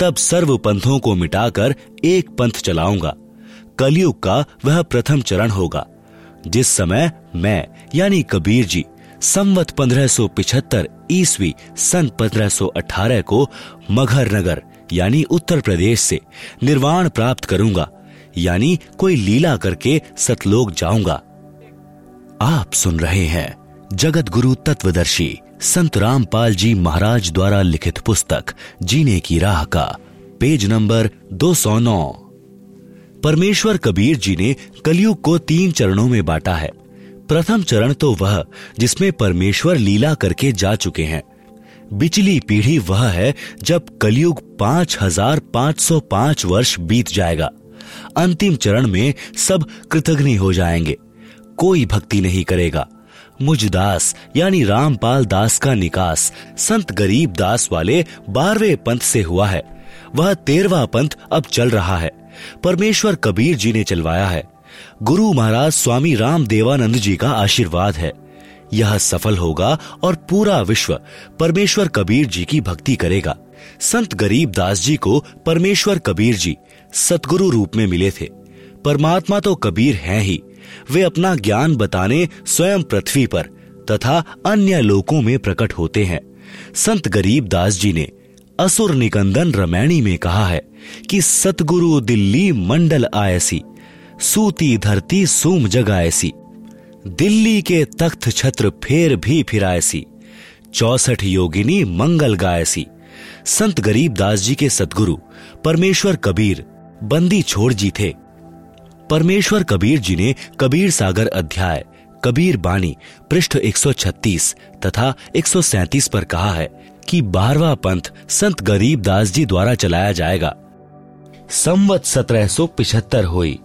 [SPEAKER 1] तब सर्व पंथों को मिटाकर एक पंथ चलाऊँगा। कलयुग का वह प्रथम चरण होगा। जिस समय मैं, यानी कबीर जी, संवत 1575 ईस्वी सन 1518 को मगहर नगर, यानी उत्तर प्रदेश से निर्वाण प्राप्त करूँगा। यानी कोई लीला करके सतलोक जाऊँगा। आप सुन रहे हैं जगत गुरु तत्वदर्शी संत रामपाल जी महाराज द्वारा लिखित पुस्तक, जीने की राह का, पेज नंबर 209 परमेश्वर कबीर जी ने कलयुग को तीन चरणों में बांटा है। प्रथम चरण तो वह जिसमें परमेश्वर लीला करके जा चुके हैं। बिचली पीढ़ी वह है जब कलयुग पाँच हज़ार पाँच सौ पाँच वर्ष बीत जाएगा। अंतिम चरण में सब कृतघ्नि हो जाएँगे। कोई भक्ति नहीं करेगा। मुझ दास, यानी रामपाल दास का निकास, संत गरीब दास वाले बारहवें पंथ से हुआ है। वह तेरवा पंथ अब चल रहा है। परमेश्वर कबीर जी ने चलवाया है। गुरु महाराज स्वामी राम देवानंद जी का आशीर्वाद है। यह सफल होगा और पूरा विश्व परमेश्वर कबीर जी की भक्ति करेगा। संत गरीब दास जी को परमेश्वर कबीर जी सतगुरु रूप में मिले थे। परमात्मा तो कबीर हैं ही। वे अपना ज्ञान बताने स्वयं पृथ्वी पर तथा अन्य लोकों में प्रकट होते हैं। संत गरीब दास जी ने असुर निकंदन रमैणी में कहा है कि, सतगुरु दिल्ली मंडल आयसी, सूती धरती सूम जगाएसी दिल्ली के तख्त छत्र फेर भी फिरायसी, चौसठ योगिनी मंगल गायसी। संत गरीब दास जी के सतगुरु परमेश्वर कबीर बंदी छोड़ जी थे। परमेश्वर कबीर जी ने कबीर सागर अध्याय, कबीर बानी पृष्ठ 136 तथा 137 पर कहा है कि बारवा पंथ संत गरीब दास जी द्वारा चलाया जाएगा। संवत सत्रह सो पिछहत्तर हुई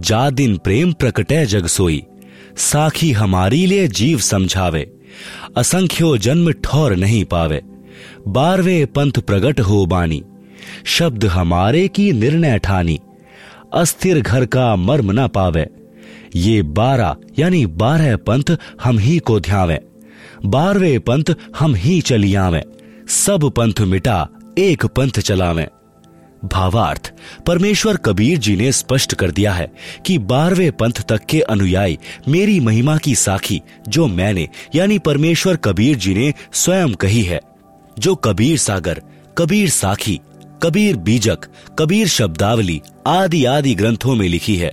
[SPEAKER 1] जा दिन प्रेम प्रकटे जग सोई, साखी हमारी लिए जीव समझावे, असंख्यो जन्म ठौर नहीं पावे बारवे पंथ प्रगट हो बानी शब्द हमारे की निर्णय ठानी अस्थिर घर का मर्म न पावे। ये बारह, यानी बारह पंथ हम ही को ध्यावे। बारहवें पंथ हम ही चली आवे सब पंथ मिटा, एक पंथ चलावे। भावार्थ, परमेश्वर कबीर जी ने स्पष्ट कर दिया है कि बारहवें पंथ तक के अनुयायी मेरी महिमा की साखी, जो मैंने, यानी परमेश्वर कबीर जी ने स्वयं कही है। जो कबीर सागर, कबीर साखी कबीर बीजक, कबीर शब्दावली आदि आदि ग्रंथों में लिखी है।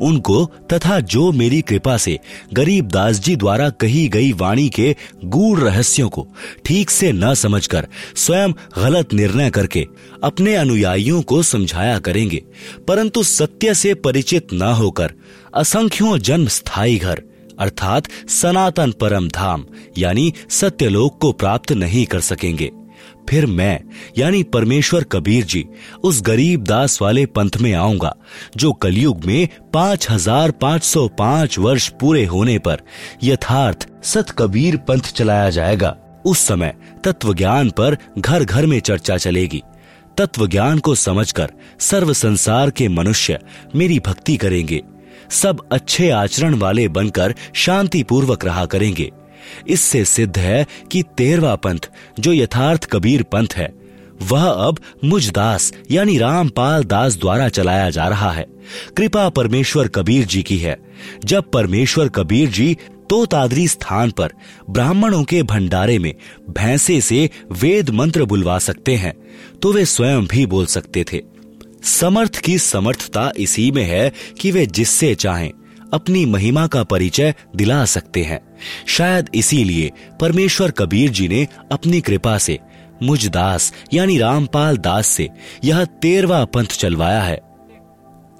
[SPEAKER 1] उनको तथा जो मेरी कृपा से गरीब दास जी द्वारा कही गई वाणी के गूढ़ रहस्यों को ठीक से न समझकर, स्वयं गलत निर्णय करके अपने अनुयायियों को समझाया करेंगे, परंतु सत्य से परिचित न होकर असंख्यों जन्म स्थायी घर, अर्थात सनातन परम धाम, यानी सत्यलोक को प्राप्त नहीं कर सकेंगे। फिर मैं, यानी परमेश्वर कबीर जी, उस गरीब दास वाले पंथ में आऊँगा, जो कलयुग में पाँच हज़ार पाँच सौ पाँच वर्ष पूरे होने पर यथार्थ सत कबीर पंथ चलाया जाएगा। उस समय तत्व ज्ञान पर घर घर में चर्चा चलेगी। तत्व ज्ञान को समझकर सर्व संसार के मनुष्य मेरी भक्ति करेंगे। सब अच्छे आचरण वाले बनकर शांति पूर्वक रहा करेंगे। इससे सिद्ध है कि तेरवा पंथ, जो यथार्थ कबीर पंथ है, वह अब मुझ दास यानी रामपाल दास द्वारा चलाया जा रहा है। कृपा परमेश्वर कबीर जी की है। जब परमेश्वर कबीर जी तो तादरी स्थान पर, ब्राह्मणों के भंडारे में भैंसे से वेद मंत्र बुलवा सकते हैं तो वे स्वयं भी बोल सकते थे। समर्थ की समर्थता इसी में है कि वे जिससे चाहें अपनी महिमा का परिचय दिला सकते हैं। शायद इसीलिए परमेश्वर कबीर जी ने अपनी कृपा से मुझ दास यानी रामपाल दास से यह तेरवा पंथ चलवाया है।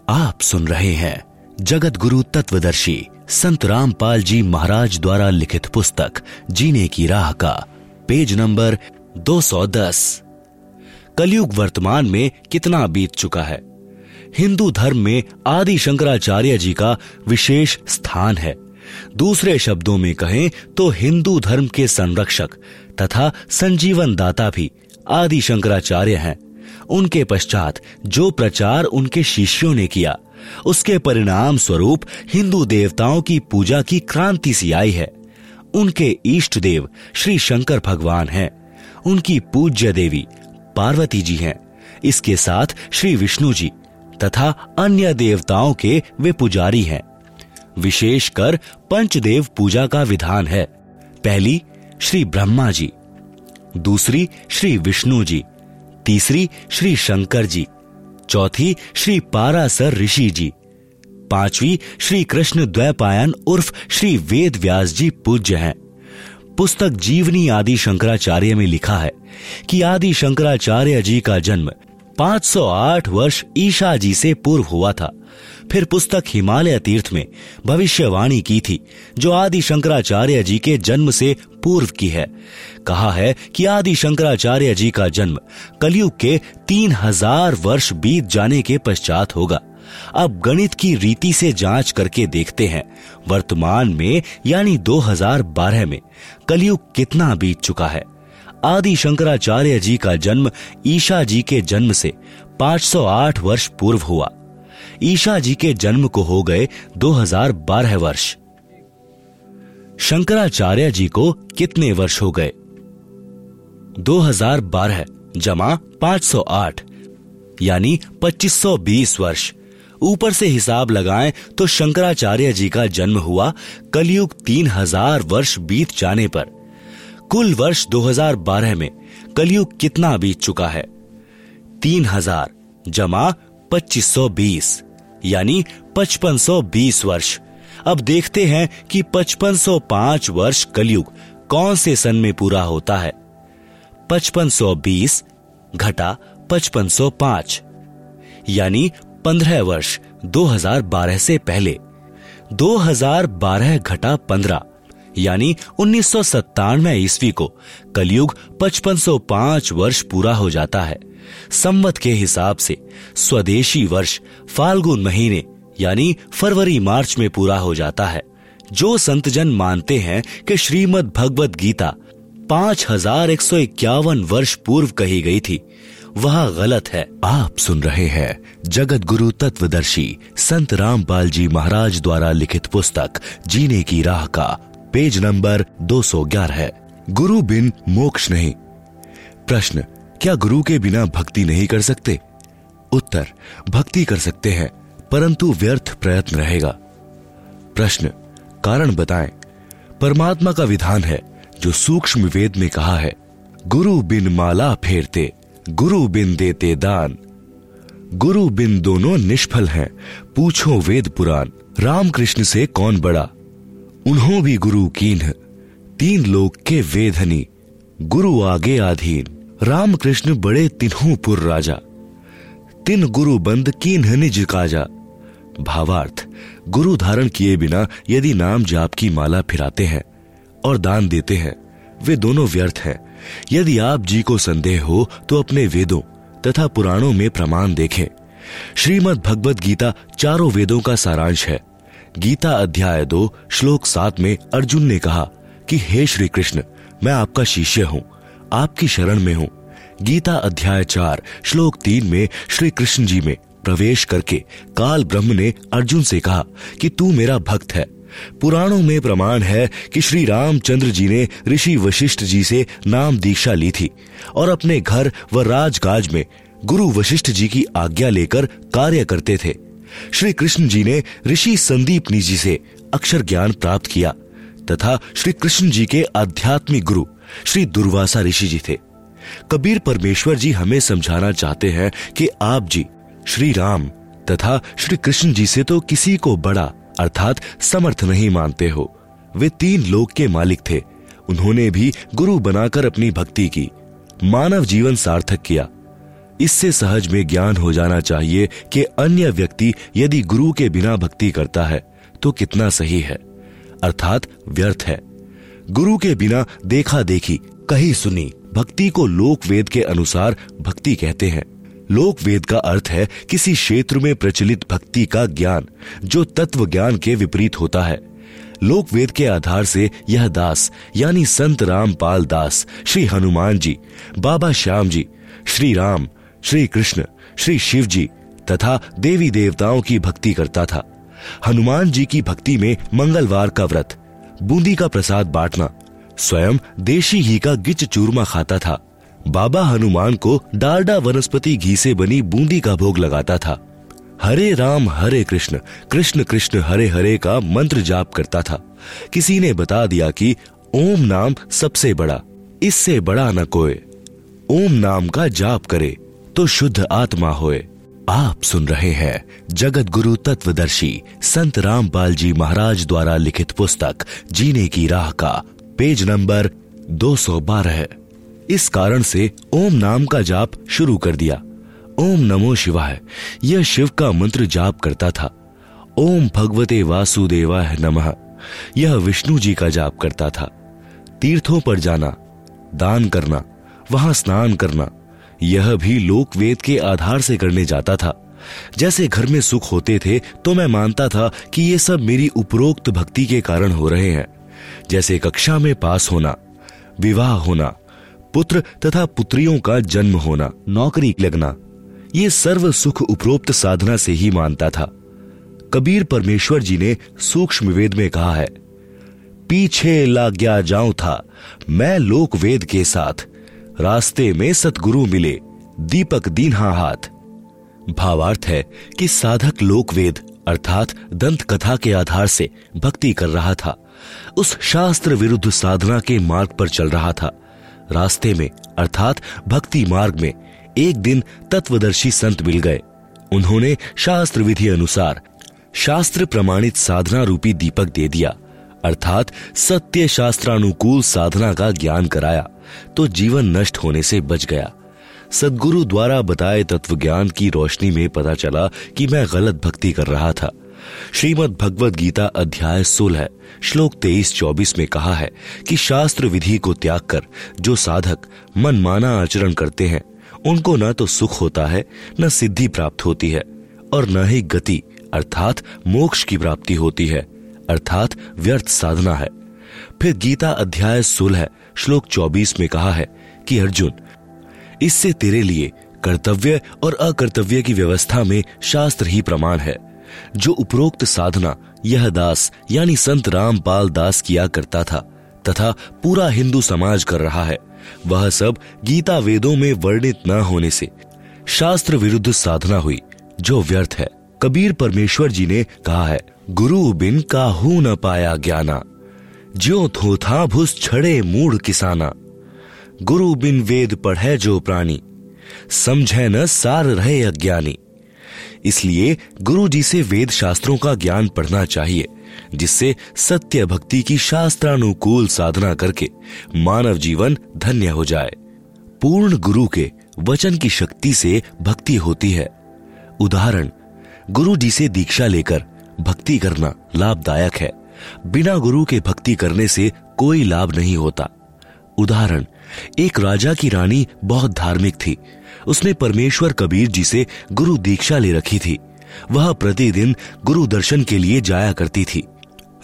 [SPEAKER 1] आप सुन रहे हैं जगत गुरु तत्वदर्शी संत रामपाल जी महाराज द्वारा लिखित पुस्तक जीने की राह का, पेज नंबर 210 कलयुग वर्तमान में कितना बीत चुका है? हिंदू धर्म में आदि शंकराचार्य जी का विशेष स्थान है। दूसरे शब्दों में कहें तो हिंदू धर्म के संरक्षक तथा संजीवन दाता भी आदि शंकराचार्य हैं। उनके पश्चात जो प्रचार उनके शिष्यों ने किया, उसके परिणाम स्वरूप हिंदू देवताओं की पूजा की क्रांति सी आई है। उनके इष्ट देव श्री शंकर भगवान हैं। उनकी पूज्य देवी पार्वती जी हैं। इसके साथ श्री विष्णु जी तथा अन्य देवताओं के वे पुजारी हैं। विशेषकर पंचदेव पूजा का विधान है। पहली, श्री ब्रह्मा जी। दूसरी, श्री विष्णु जी। तीसरी, श्री शंकर जी। चौथी, श्री पारासर ऋषि जी। पांचवी, श्री कृष्ण द्वैपायन उर्फ़ श्री वेद व्यास जी पूज्य हैं। पुस्तक जीवनी आदि शंकराचार्य में लिखा है कि आदि शंकराचार्य जी का जन्म 508 वर्ष ईशा जी से पूर्व हुआ था। फिर पुस्तक हिमालय तीर्थ में भविष्यवाणी की थी, जो आदि शंकराचार्य जी के जन्म से पूर्व की है। कहा है कि आदि शंकराचार्य जी का जन्म कलयुग के तीन हज़ार वर्ष बीत जाने के पश्चात होगा। अब गणित की रीति से जाँच करके देखते हैं, वर्तमान में यानी 2012 में कलयुग कितना बीत चुका है। आदि शंकराचार्य जी का जन्म ईशा जी के जन्म से 508 वर्ष पूर्व हुआ। ईशा जी के जन्म को हो गए 2012 वर्ष। शंकराचार्य जी को कितने वर्ष हो गए? 2012 जमा 508 यानी 2520 वर्ष। ऊपर से हिसाब लगाएँ तो शंकराचार्य जी का जन्म हुआ कलयुग 3000 वर्ष बीत जाने पर। कुल वर्ष 2012 में कलयुग कितना बीत चुका है? तीन हज़ार जमा 2520 यानी 5520 वर्ष। अब देखते हैं कि 5505 वर्ष कलयुग कौन से सन में पूरा होता है? 5520 घटा 5505 यानी 15 वर्ष 2012 से पहले। 2012 घटा 15 यानी उन्नीस ईस्वी को, कलयुग 5505 वर्ष पूरा हो जाता है। संवत के हिसाब से स्वदेशी वर्ष फाल्गुन महीने, यानी फरवरी मार्च में पूरा हो जाता है। जो संतजन मानते हैं कि श्रीमद् भगवत गीता पाँच हज़ार एक सौ इक्यावन वर्ष पूर्व कही गई थी, वह गलत है। आप सुन रहे हैं जगत गुरु तत्वदर्शी संत रामपाल जी महाराज द्वारा लिखित पुस्तक, जीने की राह का पेज नंबर 211 है। गुरु बिन मोक्ष नहीं। प्रश्न, क्या गुरु के बिना भक्ति नहीं कर सकते? उत्तर, भक्ति कर सकते हैं, परंतु व्यर्थ प्रयत्न रहेगा। प्रश्न, कारण बताएँ। परमात्मा का विधान है, जो सूक्ष्म वेद में कहा है, गुरु बिन माला फेरते, गुरु बिन देते दान। गुरु बिन दोनों निष्फल हैं, पूछो वेद पुराण, रामकृष्ण से कौन बड़ा? उन्हों भी गुरु कीन तीन लोग के वेधनी, गुरु आगे आधीन। रामकृष्ण बड़े तिन्हू पुर राजा। तिन गुरु बंद कीन निज काजा। भावार्थ, गुरु धारण किए बिना यदि नाम जाप की माला फिराते हैं और दान देते हैं, वे दोनों व्यर्थ हैं। यदि आप जी को संदेह हो तो अपने वेदों तथा पुराणों में प्रमाण देखें। श्रीमद् भगवत गीता चारों वेदों का सारांश है। गीता अध्याय दो, श्लोक सात में अर्जुन ने कहा कि, हे श्री कृष्ण मैं आपका शिष्य हूँ, आपकी शरण में हूँ। गीता अध्याय चार, श्लोक तीन में श्री कृष्ण जी में प्रवेश करके काल ब्रह्म ने अर्जुन से कहा कि, तू मेरा भक्त है। पुराणों में प्रमाण है कि श्री रामचंद्र जी ने ऋषि वशिष्ठ जी से नाम दीक्षा ली थी और अपने घर व राजकाज में गुरु वशिष्ठ जी की आज्ञा लेकर कार्य करते थे। श्री कृष्ण जी ने ऋषि संदीप जी से अक्षर ज्ञान प्राप्त किया, तथा श्री कृष्ण जी के आध्यात्मिक गुरु श्री दुर्वासा ऋषि जी थे। कबीर परमेश्वर जी हमें समझाना चाहते हैं कि आप जी श्री राम तथा श्री कृष्ण जी से तो किसी को बड़ा, अर्थात समर्थ नहीं मानते हो। वे तीन लोक के मालिक थे। उन्होंने भी गुरु बनाकर अपनी भक्ति की, मानव जीवन सार्थक किया। इससे सहज में ज्ञान हो जाना चाहिए कि अन्य व्यक्ति यदि गुरु के बिना भक्ति करता है तो कितना सही है? अर्थात व्यर्थ है। गुरु के बिना देखा देखी कही सुनी, भक्ति को लोक वेद के अनुसार भक्ति कहते हैं। लोक वेद का अर्थ है किसी क्षेत्र में प्रचलित भक्ति का ज्ञान, जो तत्व ज्ञान के विपरीत होता है। लोक वेद के आधार से यह दास, यानी संत रामपाल दास, श्री हनुमान जी, बाबा श्याम जी, श्री राम श्री कृष्ण श्री शिव जी तथा देवी देवताओं की भक्ति करता था। हनुमान जी की भक्ति में मंगलवार का व्रत, बूंदी का प्रसाद बांटना, स्वयं देशी घी का गिच चूरमा खाता था। बाबा हनुमान को डालडा वनस्पति घी से बनी बूंदी का भोग लगाता था। हरे राम, हरे कृष्ण कृष्ण कृष्ण, हरे हरे का मंत्र जाप करता था। किसी ने बता दिया कि ओम नाम सबसे बड़ा, इससे बड़ा न कोय ओम नाम का जाप करे। तो शुद्ध आत्मा होए। आप सुन रहे हैं जगत गुरु तत्वदर्शी संत रामपाल जी महाराज द्वारा लिखित पुस्तक, जीने की राह का, पेज नंबर 212 इस कारण से ओम नाम का जाप शुरू कर दिया। ओम नमो शिवाय, यह शिव का मंत्र जाप करता था। ओम भगवते वासुदेवाय नमः, यह विष्णु जी का जाप करता था। तीर्थों पर जाना, दान करना, वहाँ स्नान करना यह भी लोक वेद के आधार से करने जाता था। जैसे घर में सुख होते थे तो मैं मानता था कि ये सब मेरी उपरोक्त भक्ति के कारण हो रहे हैं। जैसे कक्षा में पास होना, विवाह होना, पुत्र तथा पुत्रियों का जन्म होना, नौकरी लगना, ये सर्व सुख उपरोक्त साधना से ही मानता था। कबीर परमेश्वर जी ने सूक्ष्म वेद में कहा है, पीछे लाग गया जाऊँ था मैं लोक वेद के साथ रास्ते में सतगुरु मिले, दीपक दीन्हा हाथ। भावार्थ है कि साधक लोकवेद, अर्थात दंत कथा के आधार से भक्ति कर रहा था। उस शास्त्र विरुद्ध साधना के मार्ग पर चल रहा था। रास्ते में, अर्थात भक्ति मार्ग में, एक दिन तत्वदर्शी संत मिल गए। उन्होंने शास्त्र विधि अनुसार शास्त्र प्रमाणित साधना रूपी दीपक दे दिया, अर्थात सत्य शास्त्रानुकूल साधना का ज्ञान कराया। तो जीवन नष्ट होने से बच गया। सदगुरु द्वारा बताए तत्व ज्ञान की रोशनी में पता चला कि मैं गलत भक्ति कर रहा था। श्रीमद भगवत गीता अध्याय सोलह, श्लोक तेईस चौबीस में कहा है कि शास्त्र विधि को त्याग कर जो साधक मनमाना आचरण करते हैं, उनको न तो सुख होता है, न सिद्धि प्राप्त होती है, और न ही गति, अर्थात मोक्ष की प्राप्ति होती है, अर्थात व्यर्थ साधना है। फिर गीता अध्याय सोलह श्लोक चौबीस में कहा है कि, अर्जुन, इससे तेरे लिए कर्तव्य और अकर्तव्य की व्यवस्था में शास्त्र ही प्रमाण है। जो उपरोक्त साधना यह दास, यानी संत रामपाल दास किया करता था, तथा पूरा हिंदू समाज कर रहा है, वह सब गीता वेदों में वर्णित न होने से शास्त्र विरुद्ध साधना हुई, जो व्यर्थ है। कबीर परमेश्वर जी ने कहा है, गुरु बिन का काहू न पाया ज्ञाना। ज्यो थो था भूस छड़े मूड किसाना। गुरु बिन वेद पढ़े जो प्राणी, समझे न सार रहे अज्ञानी। इसलिए गुरु जी से वेद शास्त्रों का ज्ञान पढ़ना चाहिए, जिससे सत्य भक्ति की शास्त्रानुकूल साधना करके मानव जीवन धन्य हो जाए। पूर्ण गुरु के वचन की शक्ति से भक्ति होती है। उदाहरण गुरु जी से दीक्षा लेकर भक्ति करना लाभदायक है। बिना गुरु के भक्ति करने से कोई लाभ नहीं होता। उदाहरण, एक राजा की रानी बहुत धार्मिक थी। उसने परमेश्वर कबीर जी से गुरु दीक्षा ले रखी थी। वह प्रतिदिन गुरु दर्शन के लिए जाया करती थी।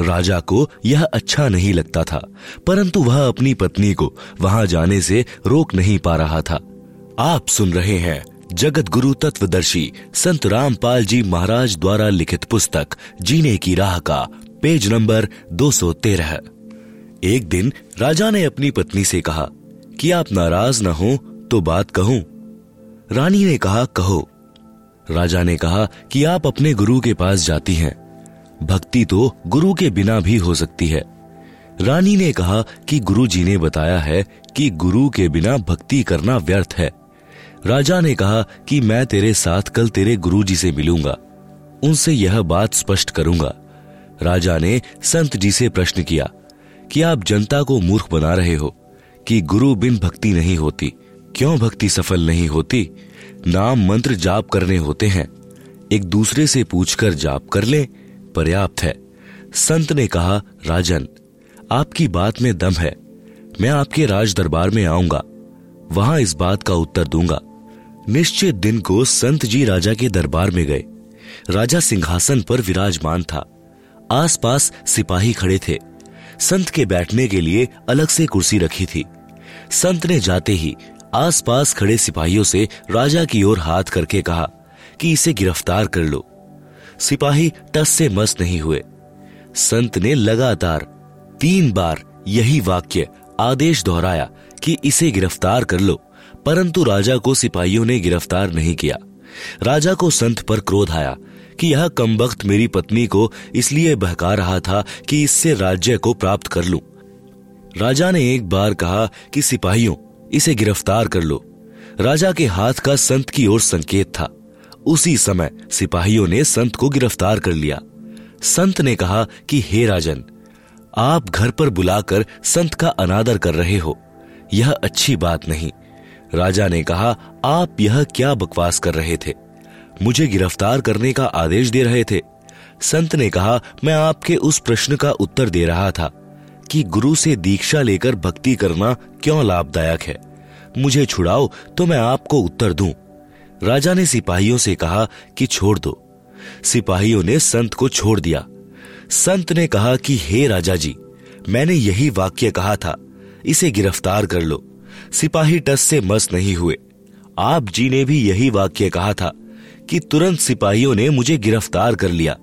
[SPEAKER 1] राजा को यह अच्छा नहीं लगता था, परंतु वह अपनी पत्नी को वहाँ जाने से रोक नहीं पा रहा था। आप सुन रहे हैं जगत गुरु तत्वदर्शी संत रामपाल जी महाराज द्वारा लिखित पुस्तक, जीने की राह का पेज नंबर 213 एक दिन राजा ने अपनी पत्नी से कहा कि आप नाराज़ न हो तो बात कहूँ। रानी ने कहा, कहो। राजा ने कहा कि आप अपने गुरु के पास जाती हैं। भक्ति तो गुरु के बिना भी हो सकती है। रानी ने कहा कि गुरु जी ने बताया है कि गुरु के बिना भक्ति करना व्यर्थ है। राजा ने कहा कि मैं तेरे साथ कल तेरे गुरु जी से मिलूँगा। उनसे यह बात स्पष्ट करूँगा। राजा ने संत जी से प्रश्न किया कि आप जनता को मूर्ख बना रहे हो कि गुरु बिन भक्ति नहीं होती। क्यों भक्ति सफल नहीं होती? नाम मंत्र जाप करने होते हैं। एक दूसरे से पूछकर जाप कर ले, पर्याप्त है। संत ने कहा, राजन, आपकी बात में दम है। मैं आपके राज दरबार में आऊँगा। वहाँ इस बात का उत्तर दूँगा। निश्चित दिन को संत जी राजा के दरबार में गए। राजा सिंहासन पर विराजमान था। आसपास सिपाही खड़े थे। संत के बैठने के लिए अलग से कुर्सी रखी थी। संत ने जाते ही आसपास खड़े सिपाहियों से राजा की ओर हाथ करके कहा कि इसे गिरफ़्तार कर लो। सिपाही टस से मस नहीं हुए। संत ने लगातार तीन बार यही वाक्य, आदेश दोहराया कि इसे गिरफ़्तार कर लो, परंतु राजा को सिपाहियों ने गिरफ़्तार नहीं किया। राजा को संत पर क्रोध आया कि यह कमबख्त मेरी पत्नी को इसलिए बहका रहा था कि इससे राज्य को प्राप्त कर लूँ। राजा ने एक बार कहा कि, सिपाहियों, इसे गिरफ़्तार कर लो। राजा के हाथ का संत की ओर संकेत था। उसी समय सिपाहियों ने संत को गिरफ़्तार कर लिया। संत ने कहा कि, हे राजन, आप घर पर बुलाकर संत का अनादर कर रहे हो। यह अच्छी बात नहीं। राजा ने कहा, आप यह क्या बकवास कर रहे थे? मुझे गिरफ़्तार करने का आदेश दे रहे थे। संत ने कहा, मैं आपके उस प्रश्न का उत्तर दे रहा था कि गुरु से दीक्षा लेकर भक्ति करना क्यों लाभदायक है। मुझे छुड़ाओ तो मैं आपको उत्तर दूँ। राजा ने सिपाहियों से कहा कि छोड़ दो। सिपाहियों ने संत को छोड़ दिया। संत ने कहा कि, हे राजा जी मैंने यही वाक्य कहा था, इसे गिरफ़्तार कर लो। सिपाही टस से मस नहीं हुए। आप जी ने भी यही वाक्य कहा था कि तुरंत सिपाहियों ने मुझे गिरफ़्तार कर लिया।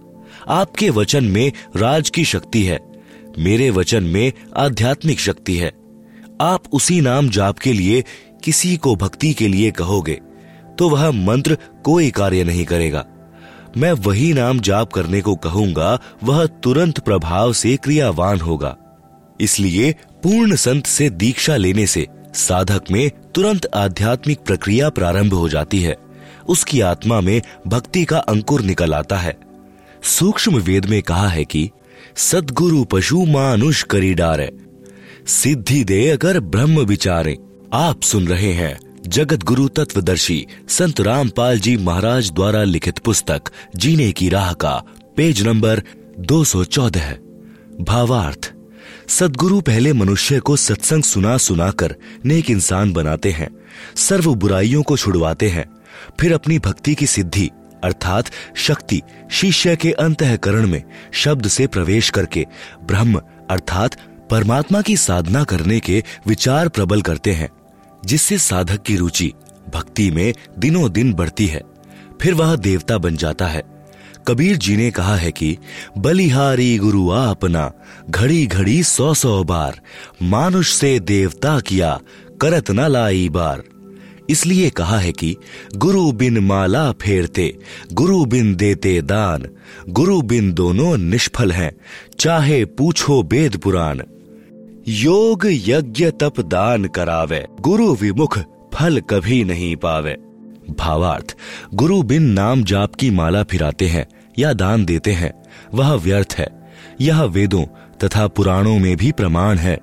[SPEAKER 1] आपके वचन में राज की शक्ति है। मेरे वचन में आध्यात्मिक शक्ति है। आप उसी नाम जाप के लिए किसी को भक्ति के लिए कहोगे तो वह मंत्र कोई कार्य नहीं करेगा। मैं वही नाम जाप करने को कहूँगा, वह तुरंत प्रभाव से क्रियावान होगा। इसलिए पूर्ण संत से दीक्षा लेने से साधक में तुरंत आध्यात्मिक प्रक्रिया प्रारंभ हो जाती है। उसकी आत्मा में भक्ति का अंकुर निकल आता है। सूक्ष्म वेद में कहा है कि, सदगुरु पशु मानुष करी डारे। सिद्धि दे अगर ब्रह्म विचारे। आप सुन रहे हैं जगत गुरु तत्वदर्शी संत रामपाल जी महाराज द्वारा लिखित पुस्तक, जीने की राह का, पेज नंबर 214 भावार्थ, सदगुरु पहले मनुष्य को सत्संग सुना सुनाकर नेक इंसान बनाते हैं, सर्व बुराइयों को छुड़वाते हैं फिर अपनी भक्ति की सिद्धि, अर्थात शक्ति, शिष्य के अंतकरण में शब्द से प्रवेश करके ब्रह्म, अर्थात परमात्मा की साधना करने के विचार प्रबल करते हैं, जिससे साधक की रुचि, भक्ति में दिनों दिन बढ़ती है। फिर वह देवता बन जाता है। कबीर जी ने कहा है कि, बलिहारी गुरु अपना घड़ी घड़ी सौ सौ बार, मानुष से देवता किया, करत न लाई बार। इसलिए कहा है कि गुरु बिन माला फेरते गुरु बिन देते दान गुरु बिन दोनों निष्फल हैं, चाहे पूछो वेद पुराण। योग यज्ञ तप दान करावे, गुरु विमुख फल कभी नहीं पावे। भावार्थ गुरु बिन नाम जाप की माला फिराते हैं या दान देते हैं, वह व्यर्थ है। यह वेदों तथा पुराणों में भी प्रमाण है।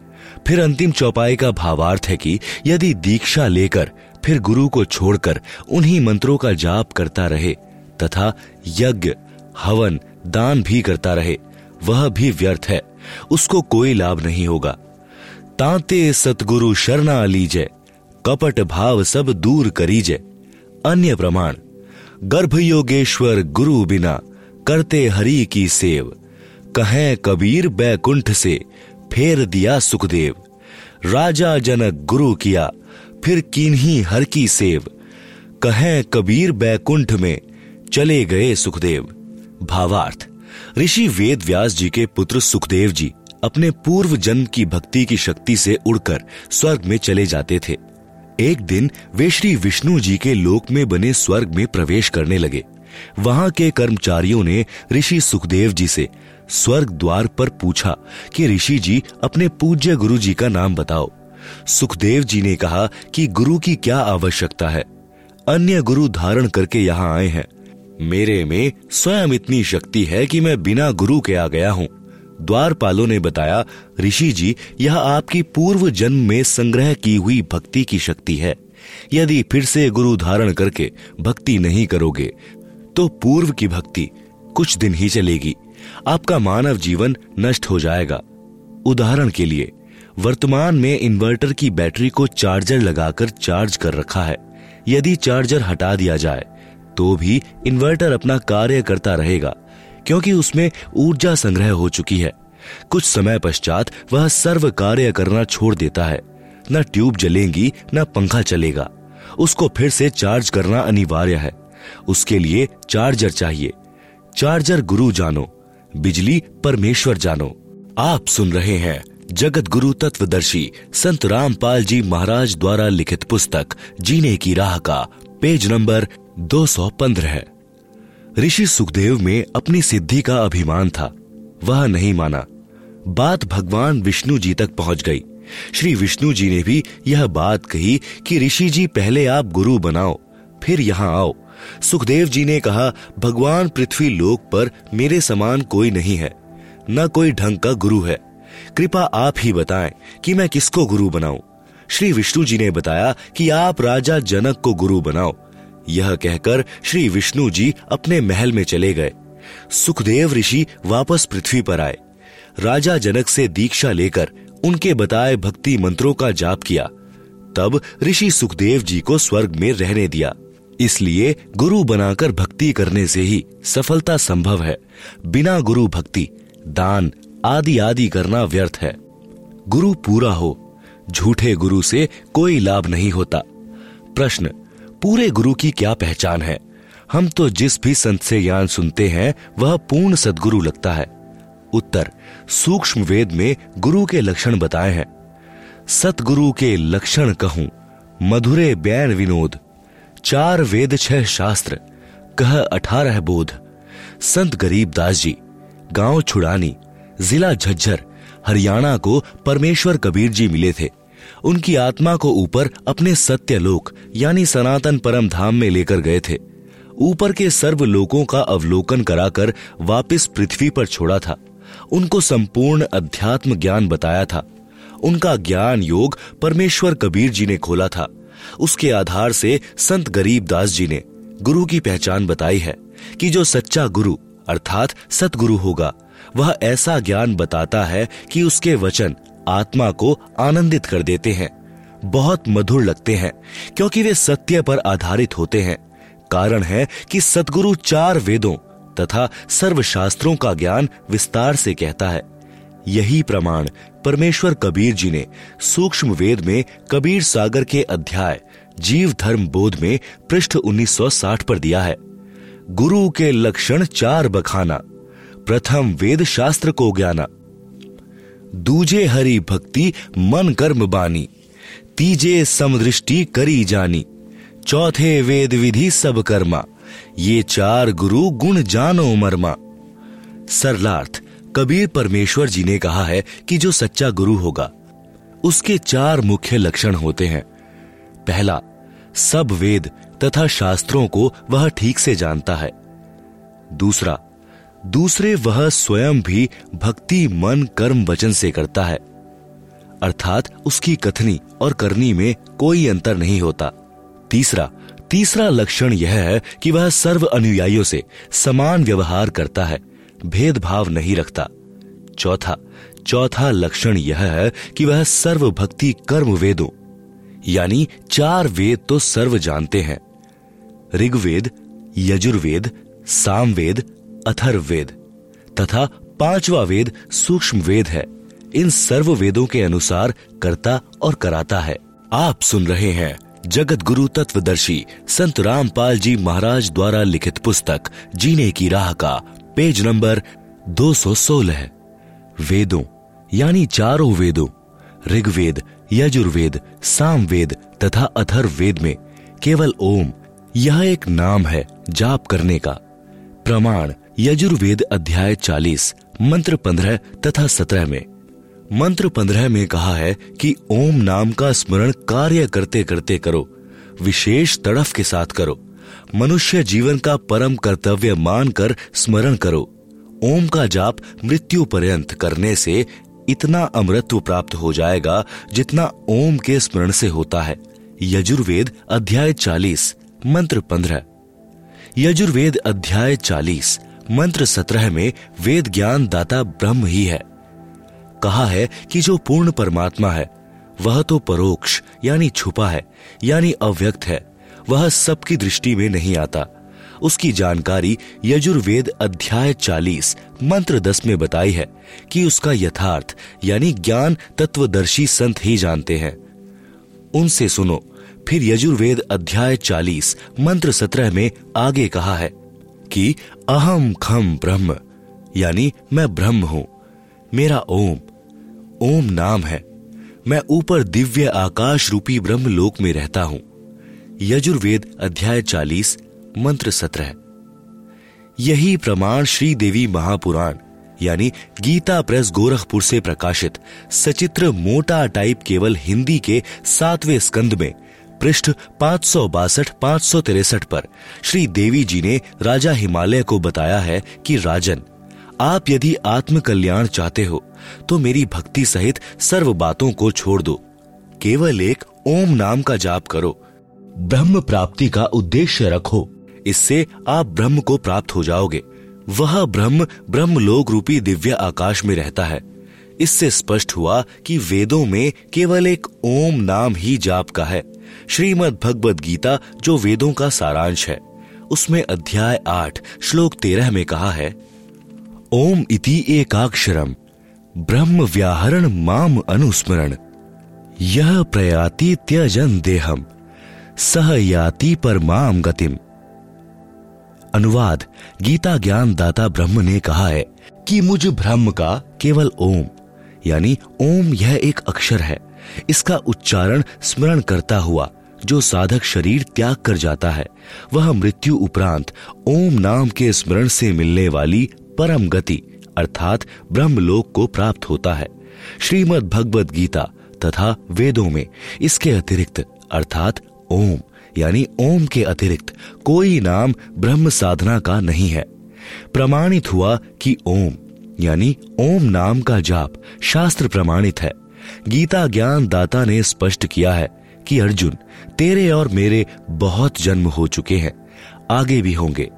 [SPEAKER 1] फिर अंतिम चौपाई का भावार्थ है कि यदि दीक्षा लेकर फिर गुरु को छोड़कर उन्हीं मंत्रों का जाप करता रहे, तथा यज्ञ, हवन, दान भी करता रहे। वह भी व्यर्थ है, उसको कोई लाभ नहीं होगा। तांते सतगुरु शरणा लीजे, कपट भाव सब दूर करीजे। अन्य प्रमाण गर्भ योगेश्वर गुरु बिना करते हरि की सेव। कहें कबीर बैकुंठ से, फेर दिया सुखदेव। राजा जनक गुरु किया फिर किन्हीं हर की सेव। कहें कबीर बैकुंठ में चले गए सुखदेव। भावार्थ, ऋषि वेद व्यास जी के पुत्र सुखदेव जी अपने पूर्व जन्म की भक्ति की शक्ति से उड़कर स्वर्ग में चले जाते थे। एक दिन वे श्री विष्णु जी के लोक में बने स्वर्ग में प्रवेश करने लगे। वहाँ के कर्मचारियों ने ऋषि सुखदेव जी से स्वर्ग द्वार पर पूछा कि ऋषि जी, अपने पूज्य गुरु जी का नाम बताओ। सुखदेव जी ने कहा कि गुरु की क्या आवश्यकता है? अन्य गुरु धारण करके यहाँ आए हैं। मेरे में स्वयं इतनी शक्ति है कि मैं बिना गुरु के आ गया हूँ। द्वारपालों ने बताया, ऋषि जी, यह आपकी पूर्व जन्म में संग्रह की हुई भक्ति की शक्ति है। यदि फिर से गुरु धारण करके भक्ति नहीं करोगे तो पूर्व की भक्ति कुछ दिन ही चलेगी। आपका मानव जीवन नष्ट हो जाएगा। उदाहरण के लिए वर्तमान में इन्वर्टर की बैटरी को चार्जर लगाकर चार्ज कर रखा है। यदि चार्जर हटा दिया जाए तो भी इन्वर्टर अपना कार्य करता रहेगा, क्योंकि उसमें ऊर्जा संग्रह हो चुकी है। कुछ समय पश्चात वह सर्व कार्य करना छोड़ देता है। न ट्यूब जलेंगी, न पंखा चलेगा। उसको फिर से चार्ज करना अनिवार्य है। उसके लिए चार्जर चाहिए। चार्जर गुरु जानो, बिजली परमेश्वर जानो। आप सुन रहे हैं जगत गुरु तत्वदर्शी संत रामपाल जी महाराज द्वारा लिखित पुस्तक जीने की राह का पेज नंबर 215 है। ऋषि सुखदेव में अपनी सिद्धि का अभिमान था। वह नहीं माना। बात भगवान विष्णु जी तक पहुँच गई। श्री विष्णु जी ने भी यह बात कही कि ऋषि जी पहले आप गुरु बनाओ, फिर यहाँ आओ। सुखदेव जी ने कहा, भगवान पृथ्वी लोक पर मेरे समान कोई नहीं है। न कोई ढंग का गुरु है। कृपा आप ही बताएँ कि मैं किसको गुरु बनाऊँ। श्री विष्णु जी ने बताया कि आप राजा जनक को गुरु बनाओ। यह कहकर श्री विष्णु जी अपने महल में चले गए। सुखदेव ऋषि वापस पृथ्वी पर आए। राजा जनक से दीक्षा लेकर उनके बताए भक्ति मंत्रों का जाप किया। तब ऋषि सुखदेव जी को स्वर्ग में रहने दिया। इसलिए गुरु बनाकर भक्ति करने से ही सफलता संभव है। बिना गुरु भक्ति दान आदि आदि करना व्यर्थ है। गुरु पूरा हो, झूठे गुरु से कोई लाभ नहीं होता। प्रश्न, पूरे गुरु की क्या पहचान है? हम तो जिस भी संत से ज्ञान सुनते हैं, वह पूर्ण सदगुरु लगता है। उत्तर, सूक्ष्म वेद में गुरु के लक्षण बताए हैं। सतगुरु के लक्षण कहूँ, मधुरे बैन विनोद। चार वेद छह शास्त्र, कह अठारह बोध। संत गरीब दास जी, गाँव छुड़ानी। जिला झज्जर, हरियाणा को परमेश्वर कबीर जी मिले थे। उनकी आत्मा को ऊपर अपने सत्य लोक, यानी सनातन परम धाम में लेकर गए थे। ऊपर के सर्व लोकों का अवलोकन कराकर वापस पृथ्वी पर छोड़ा था। उनको संपूर्ण अध्यात्म ज्ञान बताया था। उनका ज्ञान योग परमेश्वर कबीर जी ने खोला था। उसके आधार से संत गरीब दास जी ने गुरु की पहचान बताई है कि जो सच्चा गुरु, अर्थात सतगुरु होगा वह ऐसा ज्ञान बताता है कि उसके वचन आत्मा को आनंदित कर देते हैं, बहुत मधुर लगते हैं, क्योंकि वे सत्य पर आधारित होते हैं। कारण है कि सतगुरु चार वेदों तथा सर्व शास्त्रों का ज्ञान विस्तार से कहता है। यही प्रमाण परमेश्वर कबीर जी ने सूक्ष्म वेद में कबीर सागर के अध्याय, जीव धर्म बोध में पृष्ठ 1960 पर दिया है। गुरु के लक्षण चार बखाना प्रथम वेद शास्त्र को ज्ञाना। दूजे हरि भक्ति मन कर्म बानी। तीजे समदृष्टि करी जानी। चौथे वेद विधि सब कर्मा। ये चार गुरु गुण जानो मर्मा। सरलार्थ, कबीर परमेश्वर जी ने कहा है कि जो सच्चा गुरु होगा, उसके चार मुख्य लक्षण होते हैं। पहला, सब वेद तथा शास्त्रों को वह ठीक से जानता है। दूसरा दूसरे वह स्वयं भी भक्ति, मन, कर्म, वचन से करता है। अर्थात उसकी कथनी और करनी में कोई अंतर नहीं होता। तीसरा तीसरा लक्षण यह है कि वह सर्व अनुयायियों से समान व्यवहार करता है, भेदभाव नहीं रखता। चौथा चौथा लक्षण यह है कि वह सर्व भक्ति कर्म वेदों, यानी चार वेद तो सर्व जानते हैं। ऋग्वेद, यजुर्वेद, सामवेद अथर्ववेद तथा पांचवा वेद सूक्ष्म वेद है। इन सर्व वेदों के अनुसार करता और कराता है। आप सुन रहे हैं जगत गुरु तत्वदर्शी संत रामपाल जी महाराज द्वारा लिखित पुस्तक, जीने की राह का, पेज नंबर 216 वेदों, यानी चारों वेदों, ऋग्वेद, यजुर्वेद, सामवेद तथा अथर्ववेद में केवल ओम, यह एक नाम है जाप करने का। प्रमाण यजुर्वेद अध्याय 40 मंत्र 15 तथा 17 में। मंत्र 15 में कहा है कि ओम नाम का स्मरण कार्य करते करते करो, विशेष तड़फ के साथ करो, मनुष्य जीवन का परम कर्तव्य मानकर स्मरण करो। ओम का जाप मृत्यु पर्यंत करने से इतना अमृत्व प्राप्त हो जाएगा जितना ओम के स्मरण से होता है। यजुर्वेद अध्याय 40 मंत्र 15 यजुर्वेद अध्याय 40 मंत्र 17 में वेद ज्ञान दाता ब्रह्म ही है। कहा है कि जो पूर्ण परमात्मा है, वह तो परोक्ष, यानी छुपा है, यानी अव्यक्त है, वह सबकी दृष्टि में नहीं आता। उसकी जानकारी यजुर्वेद अध्याय 40 मंत्र 10 में बताई है कि उसका यथार्थ, यानी ज्ञान तत्वदर्शी संत ही जानते हैं। उनसे सुनो, फिर यजुर्वेद अध्याय 40 मंत्र 17 में आगे कहा है। कि अहम खम ब्रह्म, यानी मैं ब्रह्म हूँ, मेरा ओम ओम नाम है। मैं ऊपर दिव्य आकाश रूपी ब्रह्म लोक में रहता हूँ। यजुर्वेद अध्याय 40 मंत्र 17 यही प्रमाण श्री देवी महापुराण, यानी गीता प्रेस गोरखपुर से प्रकाशित सचित्र मोटा टाइप केवल हिंदी के सातवें स्कंद में पृष्ठ पाँच सौ बासठ, पाँच सौ तिरसठ पर। श्री देवी जी ने राजा हिमालय को बताया है कि, राजन, आप यदि आत्म कल्याण चाहते हो तो मेरी भक्ति सहित सर्व बातों को छोड़ दो। केवल एक ओम नाम का जाप करो। ब्रह्म प्राप्ति का उद्देश्य रखो। इससे आप ब्रह्म को प्राप्त हो जाओगे। वह ब्रह्म ब्रह्म लोक रूपी दिव्य आकाश में रहता है। इससे स्पष्ट हुआ कि वेदों में केवल एक ओम नाम ही जाप का है। श्रीमद भगवद गीता जो वेदों का सारांश है। उसमें अध्याय आठ, श्लोक तेरह में कहा है, ओम इति एकाक्षरम, ब्रह्म व्याहरण माम अनुस्मरण। यह प्रयाति त्यजन देहम सह याति पर माम गतिम। अनुवाद, गीता ज्ञान दाता ब्रह्म ने कहा है कि मुझ ब्रह्म का केवल ओम, यानी ओम यह एक अक्षर है। इसका उच्चारण स्मरण करता हुआ, जो साधक शरीर त्याग कर जाता है। वह मृत्यु उपरांत ओम नाम के स्मरण से मिलने वाली परम गति, अर्थात ब्रह्मलोक को प्राप्त होता है। श्रीमद् भगवद गीता तथा वेदों में इसके अतिरिक्त, अर्थात ओम, यानी ओम के अतिरिक्त कोई नाम ब्रह्म साधना का नहीं है। प्रमाणित हुआ कि ओम, यानी ओम नाम का जाप शास्त्र प्रमाणित है। गीता ज्ञान दाता ने स्पष्ट किया है कि अर्जुन, तेरे और मेरे बहुत जन्म हो चुके हैं, आगे भी होंगे।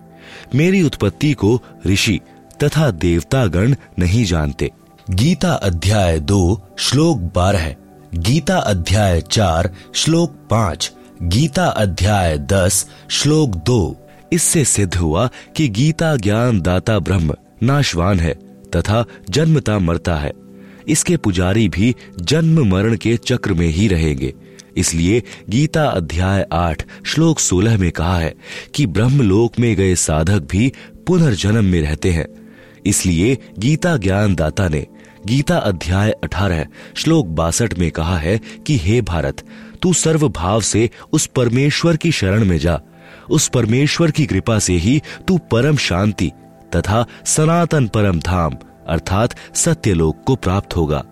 [SPEAKER 1] मेरी उत्पत्ति को ऋषि तथा देवतागण नहीं जानते। गीता अध्याय दो, श्लोक बारह, गीता अध्याय चार, श्लोक पाँच, गीता अध्याय दस, श्लोक दो। इससे सिद्ध हुआ कि गीता ज्ञान दाता ब्रह्म नाशवान है तथा जन्मता मरता है। इसके पुजारी भी जन्म मरण के चक्र में ही रहेंगे। इसलिए गीता अध्याय आठ, श्लोक सोलह में कहा है कि ब्रह्मलोक में गए साधक भी पुनर्जन्म में रहते हैं। इसलिए गीता ज्ञान दाता ने गीता अध्याय अठारह, श्लोक बासठ में कहा है कि, हे भारत, तू सर्व भाव से उस परमेश्वर की शरण में जा। उस परमेश्वर की कृपा से ही तू परम शांति तथा सनातन परम धाम अर्थात सत्यलोक को प्राप्त होगा।